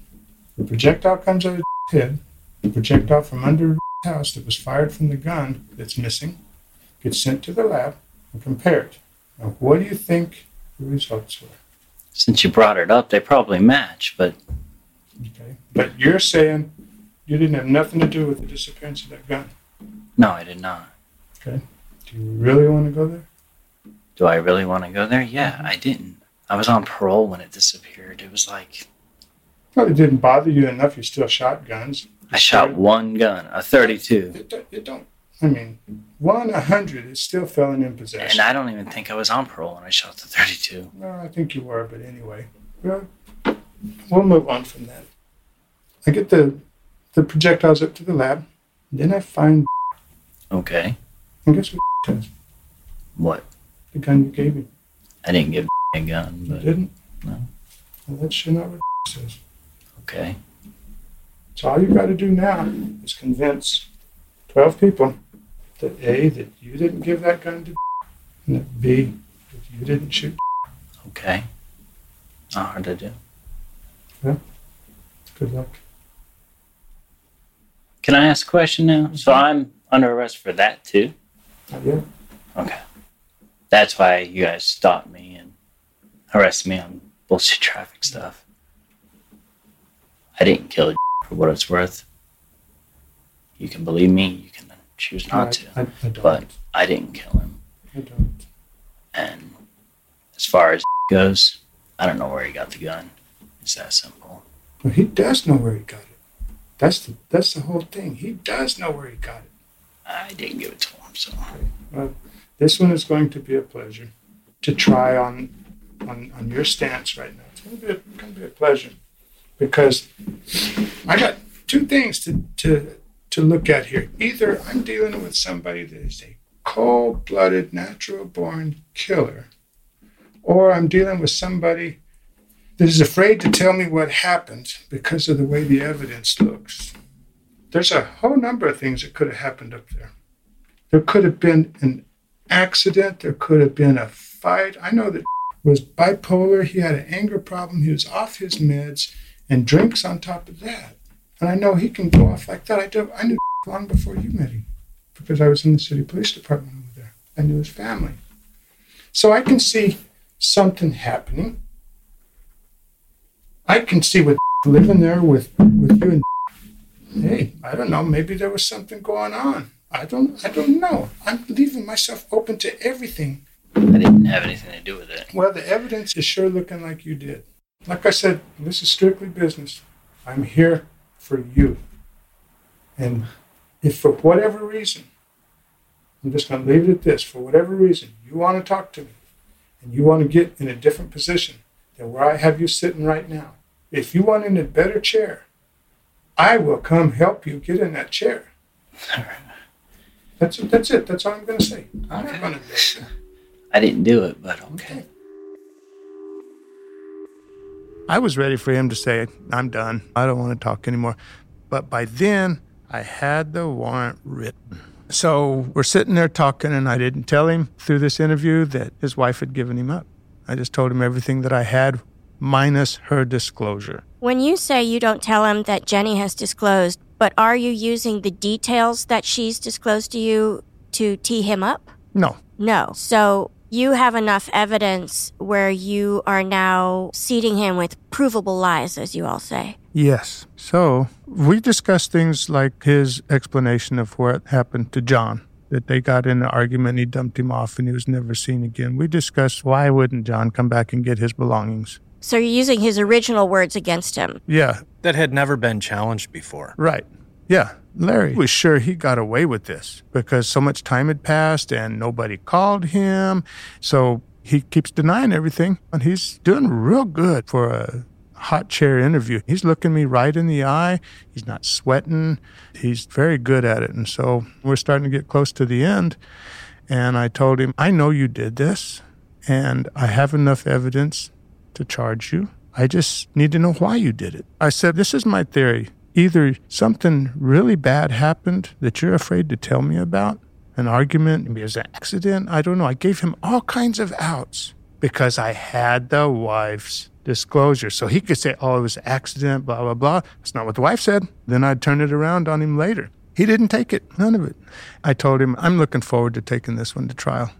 The projectile comes out of head. The projectile from under the house that was fired from the gun that's missing gets sent to the lab and compared. Now, what do you think the results were? Since you brought it up, they probably match, but Okay. But you're saying you didn't have nothing to do with the disappearance of that gun. no, I did not. Okay. Do you really want to go there? Do I really want to go there? Yeah, I didn't. I was on parole when it disappeared. It was like Well, it didn't bother you enough. You still shot guns. I shot one gun, a 32, It, don't- it don't. I mean, one a hundred is still felon in possession. and I don't even think I was on parole when I shot the 32. Well, I think you were, but anyway, well, we'll move on from that. I get the the projectiles up to the lab, then I find. Okay, And guess what says? what? The gun you gave me. I didn't give a gun, but didn't. no. Well, that's sure not what says. Okay, So all you've got to do now is convince twelve people that a that you didn't give that gun to, and that b that you didn't shoot. okay. Not hard to do. Yeah. Good luck. Can I ask a question now? So I'm under arrest for that too? Yet. Okay. That's why you guys stopped me and arrested me on bullshit traffic stuff. I didn't kill for what it's worth. You can believe me, you can choose not to. I, I. But I didn't kill him. I don't. And as far as goes, I don't know where he got the gun. It's that simple. Well, he does know where he got it. That's the that's the whole thing. He does know where he got it. I didn't give it to him, so Well, this one is going to be a pleasure to try on on, on your stance right now. It's going to be a, going to be a pleasure because I got two things to, to to look at here. Either I'm dealing with somebody that is a cold-blooded, natural-born killer, or I'm dealing with somebody that is afraid to tell me what happened because of the way the evidence looks. There's a whole number of things that could have happened up there. There could have been an accident. There could have been a fight. I know that was bipolar. He had an anger problem. He was off his meds and drinks on top of that. And I know he can go off like that. I, do, I knew long before you met him because I was in the city police department over there. I knew his family. So I can see something happening. I can see what living there with, with you and hey, I don't know, maybe there was something going on. I don't I don't know. I'm leaving myself open to everything. I didn't have anything to do with it. Well, the evidence is sure looking like you did. Like I said, this is strictly business. I'm here for you. And if for whatever reason, I'm just going to leave it at this, for whatever reason, you want to talk to me and you want to get in a different position than where I have you sitting right now, if you want in a better chair, I will come help you get in that chair. That's it. That's it. That's all I'm going to say. I'm not going to. I didn't do it, but okay. I was ready for him to say, I'm done. I don't want to talk anymore. But by then, I had the warrant written. So we're sitting there talking, and I didn't tell him through this interview that his wife had given him up. I just told him everything that I had, minus her disclosure. When you say you don't tell him that Jenny has disclosed, but are you using the details that she's disclosed to you to tee him up? No, No. So you have enough evidence where you are now seating him with provable lies, as you all say. Yes. So we discussed things like his explanation of what happened to John, that they got in an argument, he dumped him off, and he was never seen again. We discussed why wouldn't John come back and get his belongings? So you're using his original words against him. Yeah, That had never been challenged before. right. Yeah. Larry was sure he got away with this because so much time had passed and nobody called him. So he keeps denying everything, and he's doing real good for a hot chair interview. He's looking me right in the eye. He's not sweating. He's very good at it. And so we're starting to get close to the end. And I told him, I know you did this, and I have enough evidence to charge you. I just need to know why you did it. I said, This is my theory. Either something really bad happened that you're afraid to tell me about, an argument, maybe it was an accident. I don't know. I gave him all kinds of outs because I had the wife's disclosure. So he could say, oh, it was an accident, blah, blah, blah. That's not what the wife said. Then I'd turn it around on him later. He didn't take it, none of it. I told him, I'm looking forward to taking this one to trial.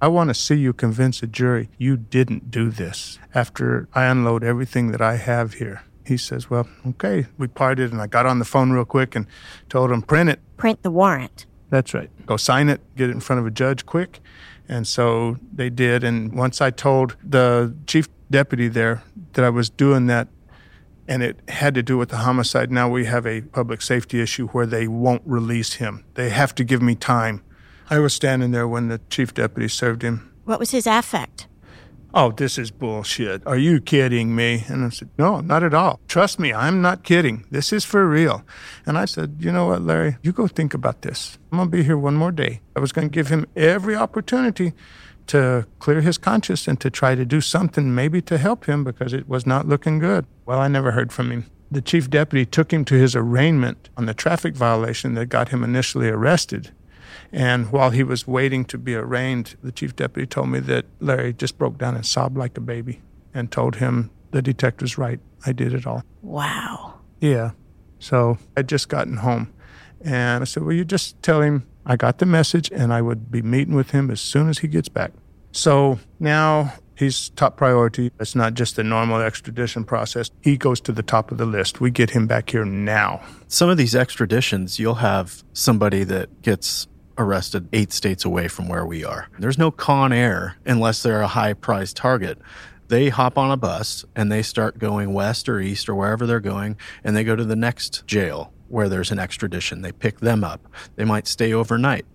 I want to see you convince a jury you didn't do this after I unload everything that I have here. He says, Well, okay. We parted, and I got on the phone real quick and told him, Print it. Print the warrant. That's right. Go sign it, get it in front of a judge quick. And so they did. And once I told the chief deputy there that I was doing that, and it had to do with the homicide, now we have a public safety issue where they won't release him. They have to give me time. I was standing there when the chief deputy served him. What was his affect? Oh, this is bullshit. Are you kidding me? And I said, No, not at all. Trust me, I'm not kidding. This is for real. And I said, You know what, Larry? You go think about this. I'm going to be here one more day. I was going to give him every opportunity to clear his conscience and to try to do something maybe to help him because it was not looking good. Well, I never heard from him. The chief deputy took him to his arraignment on the traffic violation that got him initially arrested. And while he was waiting to be arraigned, the chief deputy told me that Larry just broke down and sobbed like a baby and told him the detective's right. I did it all. Wow. Yeah. So I'd just gotten home. And I said, Well, you just tell him I got the message and I would be meeting with him as soon as he gets back. So now he's top priority. It's not just the normal extradition process. He goes to the top of the list. We get him back here now. Some of these extraditions, you'll have somebody that gets arrested eight states away from where we are. There's no Con Air unless they're a high price target. They hop on a bus and they start going west or east or wherever they're going, and they go to the next jail where there's an extradition. They pick them up. They might stay overnight.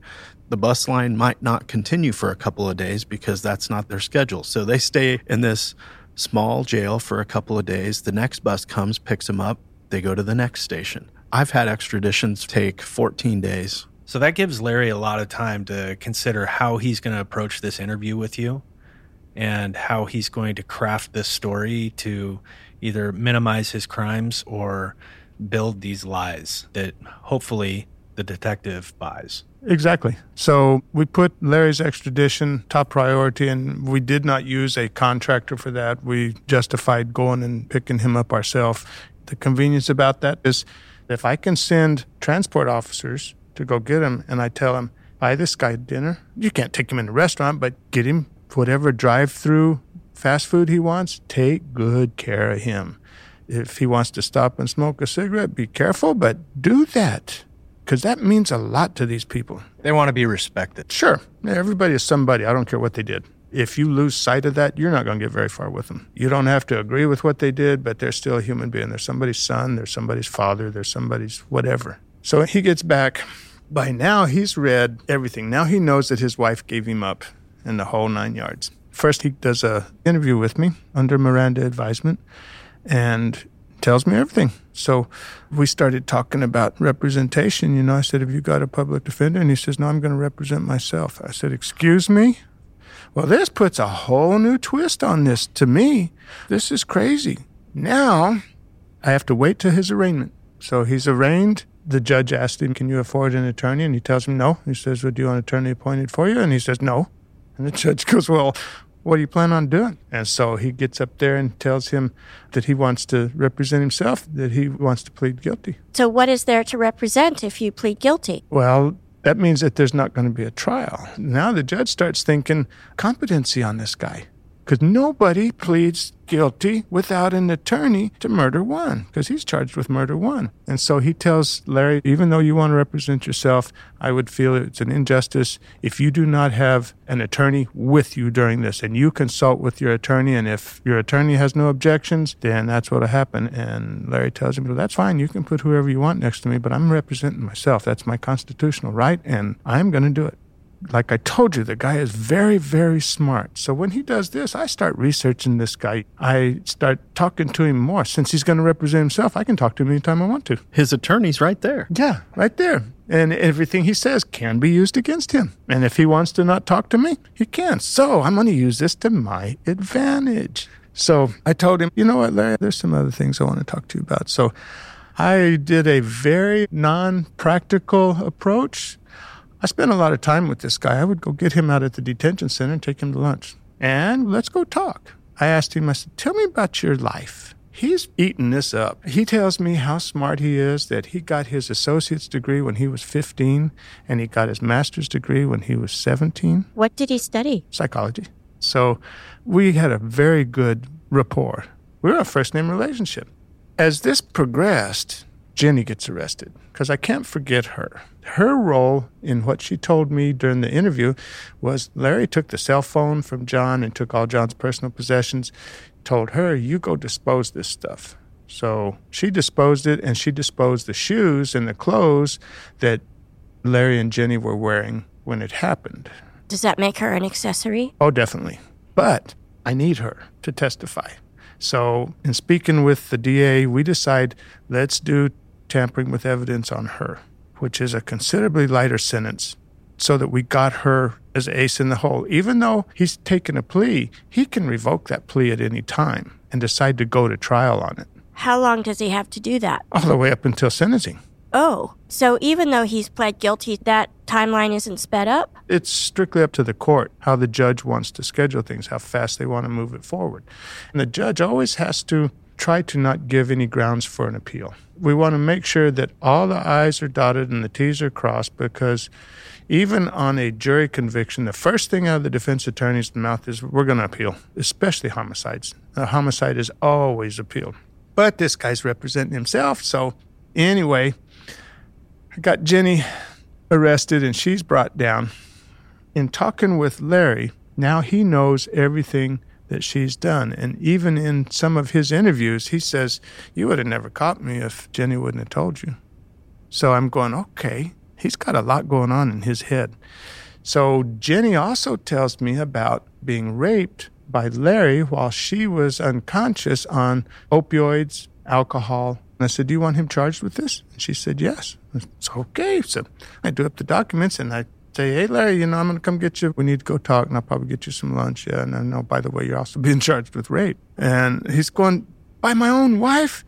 The bus line might not continue for a couple of days because that's not their schedule. So they stay in this small jail for a couple of days. The next bus comes, picks them up. They go to the next station. I've had extraditions take 14 days. So that gives Larry a lot of time to consider how he's going to approach this interview with you and how he's going to craft this story to either minimize his crimes or build these lies that hopefully the detective buys. Exactly. So we put Larry's extradition top priority, and we did not use a contractor for that. We justified going and picking him up ourselves. The convenience about that is if I can send transport officers to go get him, and I tell him, buy this guy dinner. You can't take him in a restaurant, but get him whatever drive through fast food he wants. Take good care of him. If he wants to stop and smoke a cigarette, be careful, but do that because that means a lot to these people. They want to be respected. Sure. Everybody is somebody. I don't care what they did. If you lose sight of that, you're not going to get very far with them. You don't have to agree with what they did, but they're still a human being. They're somebody's son, they're somebody's father, they're somebody's whatever. So he gets back. By now, he's read everything. Now he knows that his wife gave him up in the whole nine yards. First, he does a interview with me under Miranda advisement and tells me everything. So we started talking about representation. You know, I said, Have you got a public defender? And he says, No, I'm going to represent myself. I said, Excuse me? Well, this puts a whole new twist on this to me. This is crazy. Now I have to wait till his arraignment. So he's arraigned. The judge asked him, Can you afford an attorney? And he tells him no. He says, Would you want an attorney appointed for you? And he says, No. And the judge goes, Well, what do you plan on doing? And so he gets up there and tells him that he wants to represent himself, that he wants to plead guilty. So, what is there to represent if you plead guilty? Well, that means that there's not going to be a trial. Now the judge starts thinking competency on this guy because nobody pleads guilty without an attorney to murder one because he's charged with murder one. And so he tells Larry, even though you want to represent yourself, I would feel it's an injustice if you do not have an attorney with you during this and you consult with your attorney. And if your attorney has no objections, then that's what'll happen. And Larry tells him, well, that's fine. You can put whoever you want next to me, but I'm representing myself. That's my constitutional right. And I'm going to do it like I told you, the guy is very, very smart. So when he does this, I start researching this guy. I start talking to him more. Since he's going to represent himself, I can talk to him anytime I want to. His attorney's right there. Yeah, right there. And everything he says can be used against him. And if he wants to not talk to me, he can. So I'm going to use this to my advantage. So I told him, you know what, Larry, there's some other things I want to talk to you about. So I did a very non practical approach I spent a lot of time with this guy. I would go get him out at the detention center and take him to lunch. And let's go talk. I asked him, I said, Tell me about your life. He's eating this up. He tells me how smart he is, that he got his associate's degree when he was 15 and he got his master's degree when he was 17. What did he study? Psychology. So we had a very good rapport. We were a first name relationship. As this progressed, Jenny gets arrested because I can't forget her. Her role in what she told me during the interview was Larry took the cell phone from John and took all John's personal possessions, told her, You go dispose this stuff. So she disposed it and she disposed the shoes and the clothes that Larry and Jenny were wearing when it happened. Does that make her an accessory? Oh, definitely. But I need her to testify. So, in speaking with the DA, we decide let's do tampering with evidence on her, which is a considerably lighter sentence, so that we got her as ace in the hole. Even though he's taken a plea, he can revoke that plea at any time and decide to go to trial on it. How long does he have to do that? All the way up until sentencing. Oh, so even though he's pled guilty, that timeline isn't sped up? It's strictly up to the court how the judge wants to schedule things, how fast they want to move it forward. And the judge always has to try to not give any grounds for an appeal. We want to make sure that all the I's are dotted and the T's are crossed because even on a jury conviction, the first thing out of the defense attorney's mouth is, we're going to appeal, especially homicides. A homicide is always appealed. But this guy's representing himself. So, anyway, I got Jenny arrested and she's brought down. In talking with Larry, now he knows everything that she's done. And even in some of his interviews, he says, You would have never caught me if Jenny wouldn't have told you. So I'm going, Okay, he's got a lot going on in his head. So Jenny also tells me about being raped by Larry while she was unconscious on opioids, alcohol. And I said, Do you want him charged with this? And she said, Yes. It's okay. So I do up the documents and I say, Hey, Larry, you know, I'm going to come get you. We need to go talk and I'll probably get you some lunch. Yeah. And I know, by the way, you're also being charged with rape. And he's going, By my own wife?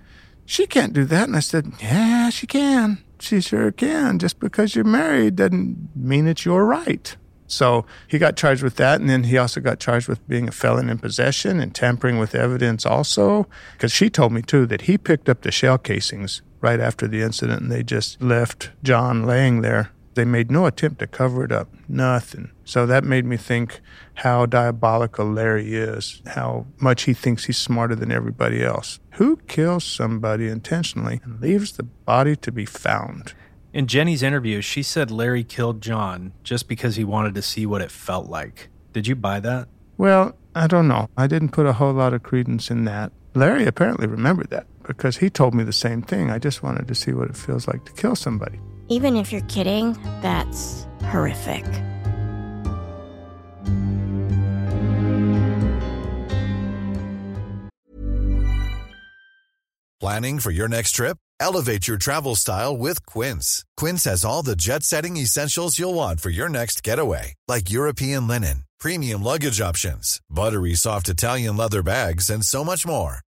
She can't do that. And I said, Yeah, she can. She sure can. Just because you're married doesn't mean it's your right. So he got charged with that. And then he also got charged with being a felon in possession and tampering with evidence, also. Because she told me, too, that he picked up the shell casings right after the incident and they just left John laying there. They made no attempt to cover it up, nothing. So that made me think how diabolical Larry is, how much he thinks he's smarter than everybody else. Who kills somebody intentionally and leaves the body to be found? In Jenny's interview, she said Larry killed John just because he wanted to see what it felt like. Did you buy that? Well, I don't know. I didn't put a whole lot of credence in that. Larry apparently remembered that because he told me the same thing. I just wanted to see what it feels like to kill somebody. Even if you're kidding, that's horrific. Planning for your next trip? Elevate your travel style with Quince. Quince has all the jet setting essentials you'll want for your next getaway, like European linen, premium luggage options, buttery soft Italian leather bags, and so much more.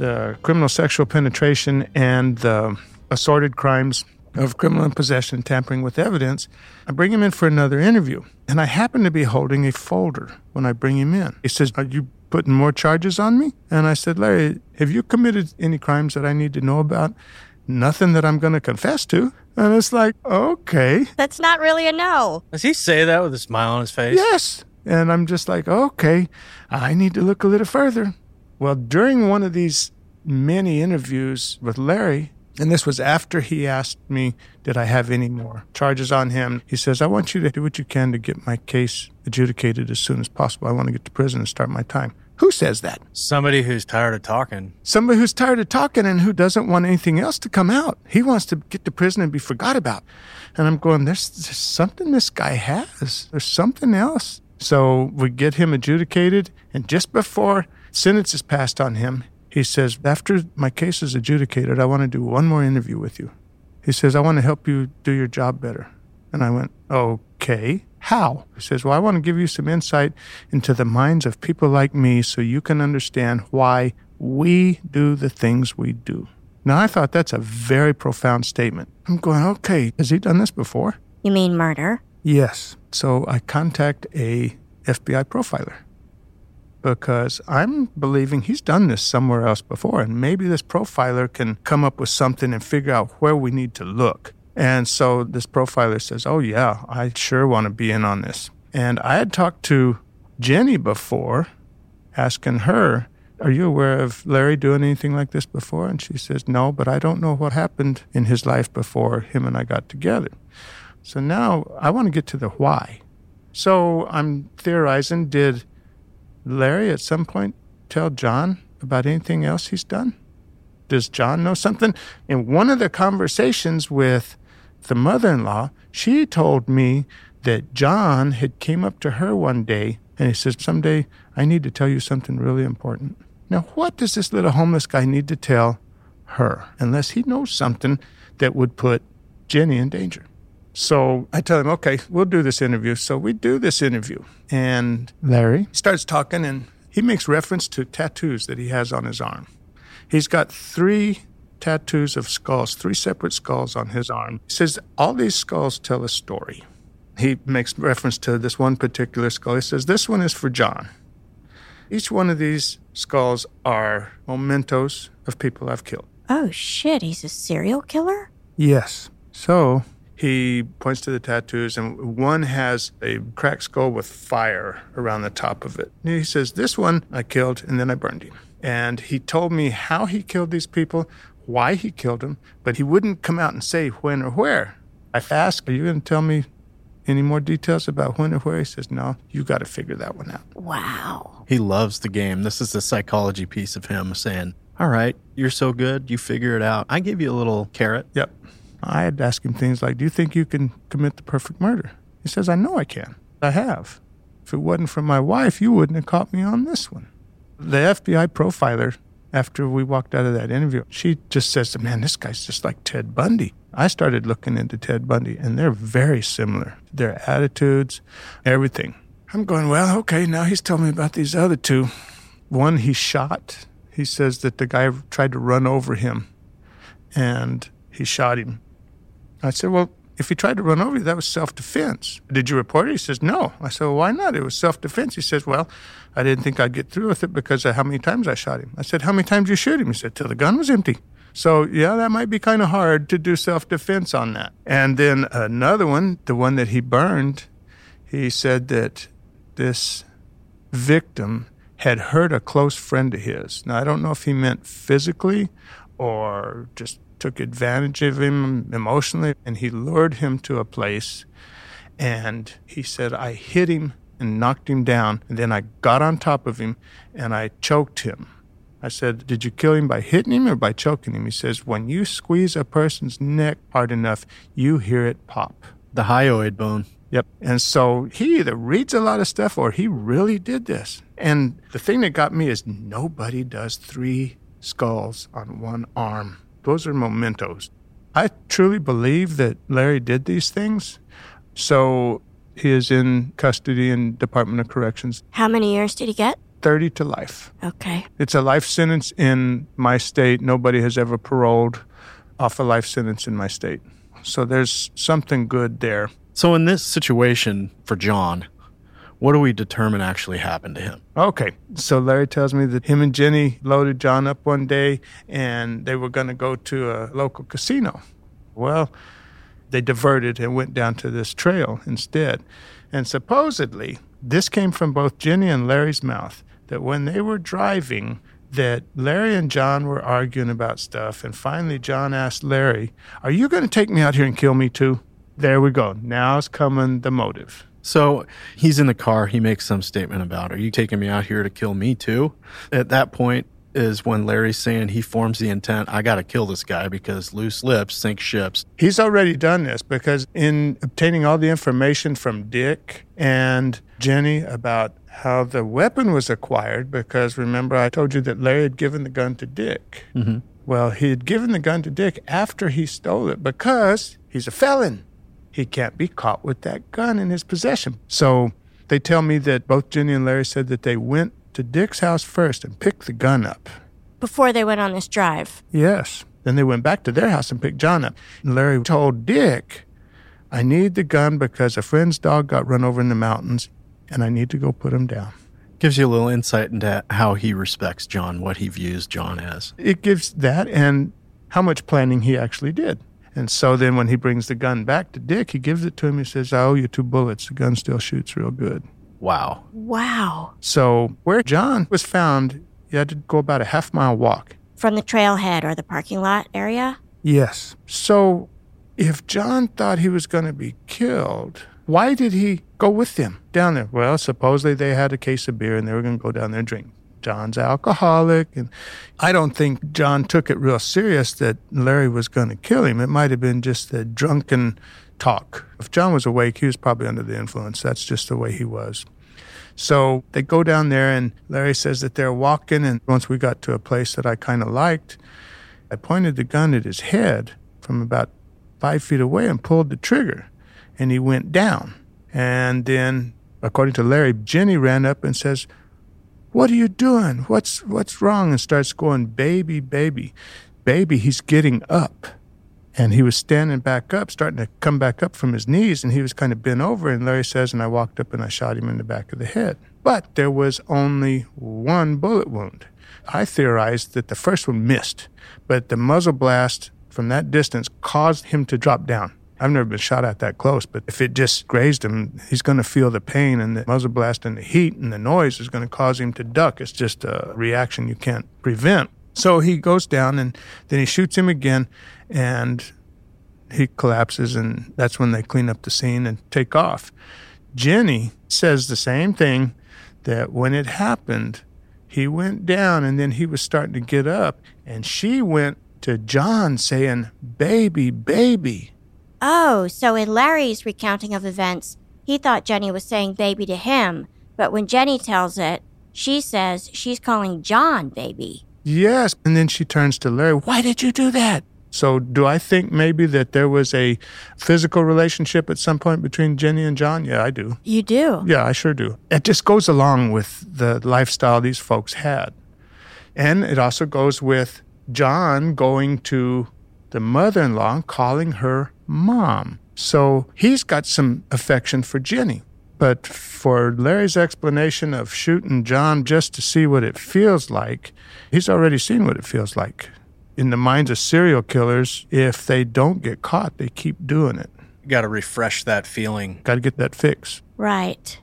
the criminal sexual penetration and the assorted crimes of criminal possession, tampering with evidence, I bring him in for another interview. And I happen to be holding a folder when I bring him in. He says, Are you putting more charges on me? And I said, Larry, have you committed any crimes that I need to know about? Nothing that I'm going to confess to. And it's like, okay. That's not really a no. Does he say that with a smile on his face? Yes. And I'm just like, okay, I need to look a little further. Well, during one of these many interviews with Larry, and this was after he asked me, Did I have any more charges on him? He says, I want you to do what you can to get my case adjudicated as soon as possible. I want to get to prison and start my time. Who says that? Somebody who's tired of talking. Somebody who's tired of talking and who doesn't want anything else to come out. He wants to get to prison and be forgot about. And I'm going, There's, there's something this guy has. There's something else. So we get him adjudicated, and just before sentence is passed on him, He says, After my case is adjudicated, I want to do one more interview with you. He says, I want to help you do your job better. And I went, Okay, how? He says, Well, I want to give you some insight into the minds of people like me so you can understand why we do the things we do. Now, I thought that's a very profound statement. I'm going, Okay, has he done this before? You mean murder? Yes. So I contact a FBI profiler because I'm believing he's done this somewhere else before, and maybe this profiler can come up with something and figure out where we need to look. And so this profiler says, Oh, yeah, I sure want to be in on this. And I had talked to Jenny before, asking her, Are you aware of Larry doing anything like this before? And she says, No, but I don't know what happened in his life before him and I got together. So now I want to get to the why. So I'm theorizing did Larry at some point tell John about anything else he's done? Does John know something? In one of the conversations with the mother-in-law, she told me that John had came up to her one day and he said, "Someday I need to tell you something really important." Now, what does this little homeless guy need to tell her unless he knows something that would put Jenny in danger? So I tell him, okay, we'll do this interview. So we do this interview. And Larry starts talking and he makes reference to tattoos that he has on his arm. He's got three tattoos of skulls, three separate skulls on his arm. He says all these skulls tell a story. He makes reference to this one particular skull. He says, This one is for John. Each one of these skulls are mementos of people I've killed. Oh shit, he's a serial killer? Yes. So he points to the tattoos, and one has a cracked skull with fire around the top of it. And he says, This one I killed, and then I burned him. And he told me how he killed these people, why he killed them, but he wouldn't come out and say when or where. I asked, Are you going to tell me any more details about when or where? He says, No, you got to figure that one out. Wow. He loves the game. This is the psychology piece of him saying, All right, you're so good, you figure it out. I give you a little carrot. Yep. I had asked him things like, Do you think you can commit the perfect murder? He says, I know I can. I have. If it wasn't for my wife, you wouldn't have caught me on this one. The FBI profiler, after we walked out of that interview, she just says, Man, this guy's just like Ted Bundy. I started looking into Ted Bundy, and they're very similar. Their attitudes, everything. I'm going, Well, okay, now he's telling me about these other two. One he shot. He says that the guy tried to run over him and he shot him. I said, Well, if he tried to run over you, that was self defense. Did you report it? He says, No. I said, Well, why not? It was self defense. He says, Well, I didn't think I'd get through with it because of how many times I shot him. I said, How many times you shoot him? He said, Till the gun was empty. So, yeah, that might be kind of hard to do self defense on that. And then another one, the one that he burned, he said that this victim had hurt a close friend of his. Now, I don't know if he meant physically or just took advantage of him emotionally, and he lured him to a place. And he said, I hit him and knocked him down, and then I got on top of him and I choked him. I said, Did you kill him by hitting him or by choking him? He says, When you squeeze a person's neck hard enough, you hear it pop. The hyoid bone. Yep. And so he either reads a lot of stuff or he really did this. And the thing that got me is nobody does three skulls on one arm. Those are mementos. I truly believe that Larry did these things. So he is in custody in Department of Corrections. How many years did he get? 30 to life. Okay. It's a life sentence in my state. Nobody has ever paroled off a life sentence in my state. So there's something good there. So, in this situation for John, what do we determine actually happened to him? Okay. So Larry tells me that him and Jenny loaded John up one day and they were going to go to a local casino. Well, they diverted and went down to this trail instead. And supposedly, this came from both Jenny and Larry's mouth that when they were driving, that Larry and John were arguing about stuff. And finally, John asked Larry, Are you going to take me out here and kill me too? There we go. Now's coming the motive. So he's in the car. He makes some statement about, Are you taking me out here to kill me too? At that point, is when Larry's saying he forms the intent, I got to kill this guy because loose lips sink ships. He's already done this because in obtaining all the information from Dick and Jenny about how the weapon was acquired, because remember I told you that Larry had given the gun to Dick. Mm-hmm. Well, he had given the gun to Dick after he stole it because he's a felon. He can't be caught with that gun in his possession. So they tell me that both Jenny and Larry said that they went to Dick's house first and picked the gun up. Before they went on this drive. Yes. Then they went back to their house and picked John up. And Larry told Dick, I need the gun because a friend's dog got run over in the mountains and I need to go put him down. Gives you a little insight into how he respects John, what he views John as. It gives that and how much planning he actually did. And so then when he brings the gun back to Dick, he gives it to him. He says, I owe you two bullets. The gun still shoots real good. Wow. Wow. So where John was found, you had to go about a half mile walk. From the trailhead or the parking lot area? Yes. So if John thought he was going to be killed, why did he go with them down there? Well, supposedly they had a case of beer and they were going to go down there and drink. John's alcoholic. And I don't think John took it real serious that Larry was going to kill him. It might have been just the drunken talk. If John was awake, he was probably under the influence. That's just the way he was. So they go down there, and Larry says that they're walking. And once we got to a place that I kind of liked, I pointed the gun at his head from about five feet away and pulled the trigger, and he went down. And then, according to Larry, Jenny ran up and says, what are you doing? What's what's wrong? And starts going, baby, baby, baby. He's getting up, and he was standing back up, starting to come back up from his knees, and he was kind of bent over. And Larry says, and I walked up and I shot him in the back of the head. But there was only one bullet wound. I theorized that the first one missed, but the muzzle blast from that distance caused him to drop down. I've never been shot at that close, but if it just grazed him, he's going to feel the pain and the muzzle blast and the heat and the noise is going to cause him to duck. It's just a reaction you can't prevent. So he goes down and then he shoots him again and he collapses and that's when they clean up the scene and take off. Jenny says the same thing that when it happened, he went down and then he was starting to get up and she went to John saying, Baby, baby. Oh, so in Larry's recounting of events, he thought Jenny was saying baby to him, but when Jenny tells it, she says she's calling John baby. Yes. And then she turns to Larry, Why did you do that? So, do I think maybe that there was a physical relationship at some point between Jenny and John? Yeah, I do. You do? Yeah, I sure do. It just goes along with the lifestyle these folks had. And it also goes with John going to the mother in law calling her mom. So he's got some affection for Jenny. But for Larry's explanation of shooting John just to see what it feels like, he's already seen what it feels like. In the minds of serial killers, if they don't get caught, they keep doing it. Got to refresh that feeling. Got to get that fix. Right.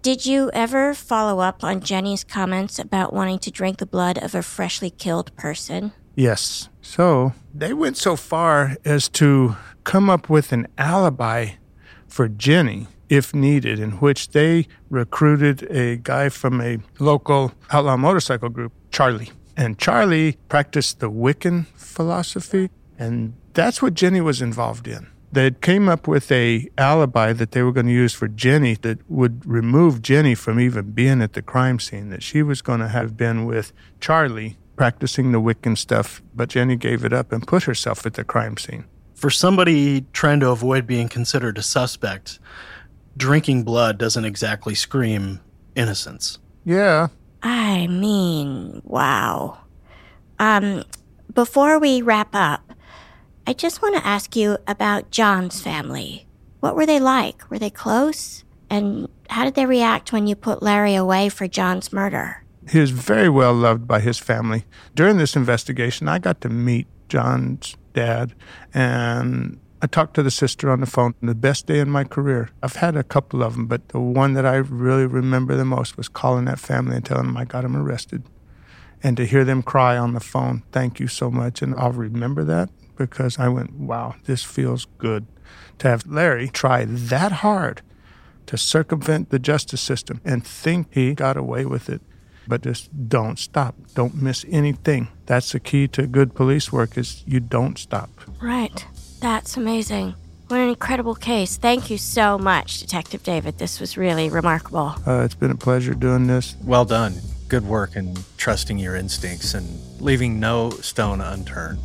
Did you ever follow up on Jenny's comments about wanting to drink the blood of a freshly killed person? Yes. So they went so far as to come up with an alibi for Jenny if needed, in which they recruited a guy from a local outlaw motorcycle group, Charlie. And Charlie practiced the Wiccan philosophy, and that's what Jenny was involved in. They came up with a alibi that they were going to use for Jenny that would remove Jenny from even being at the crime scene, that she was going to have been with Charlie practicing the Wiccan stuff, but Jenny gave it up and put herself at the crime scene. For somebody trying to avoid being considered a suspect, drinking blood doesn't exactly scream innocence. Yeah. I mean, wow. Um, before we wrap up, I just want to ask you about John's family. What were they like? Were they close? And how did they react when you put Larry away for John's murder? He was very well loved by his family. During this investigation, I got to meet John's dad, and I talked to the sister on the phone. The best day in my career. I've had a couple of them, but the one that I really remember the most was calling that family and telling them I got them arrested. And to hear them cry on the phone, thank you so much. And I'll remember that because I went, wow, this feels good. To have Larry try that hard to circumvent the justice system and think he got away with it. But just don't stop. Don't miss anything. That's the key to good police work is you don't stop. Right. That's amazing. What an incredible case. Thank you so much, Detective David. This was really remarkable. Uh, it's been a pleasure doing this. Well done. Good work in trusting your instincts and leaving no stone unturned.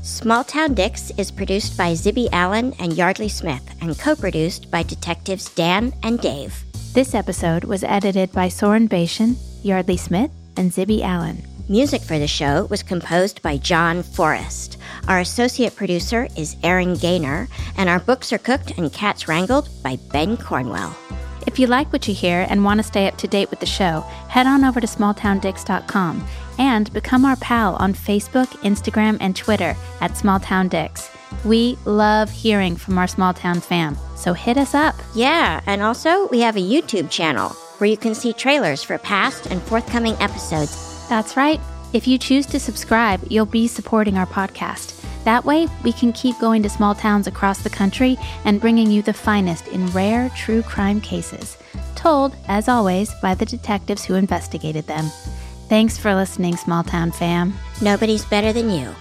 Small Town Dicks is produced by Zibby Allen and Yeardley Smith and co produced by detectives Dan and Dave. This episode was edited by Soren Bashan, Yeardley Smith, and Zibby Allen. Music for the show was composed by John Forrest. Our associate producer is Aaron Gaynor, and our books are cooked and cats wrangled by Ben Cornwell. If you like what you hear and want to stay up to date with the show, head on over to smalltowndicks.com and become our pal on Facebook, Instagram, and Twitter at smalltowndicks. We love hearing from our small town fam, so hit us up. Yeah, and also we have a YouTube channel where you can see trailers for past and forthcoming episodes. That's right. If you choose to subscribe, you'll be supporting our podcast. That way, we can keep going to small towns across the country and bringing you the finest in rare true crime cases, told, as always, by the detectives who investigated them. Thanks for listening, small town fam. Nobody's better than you.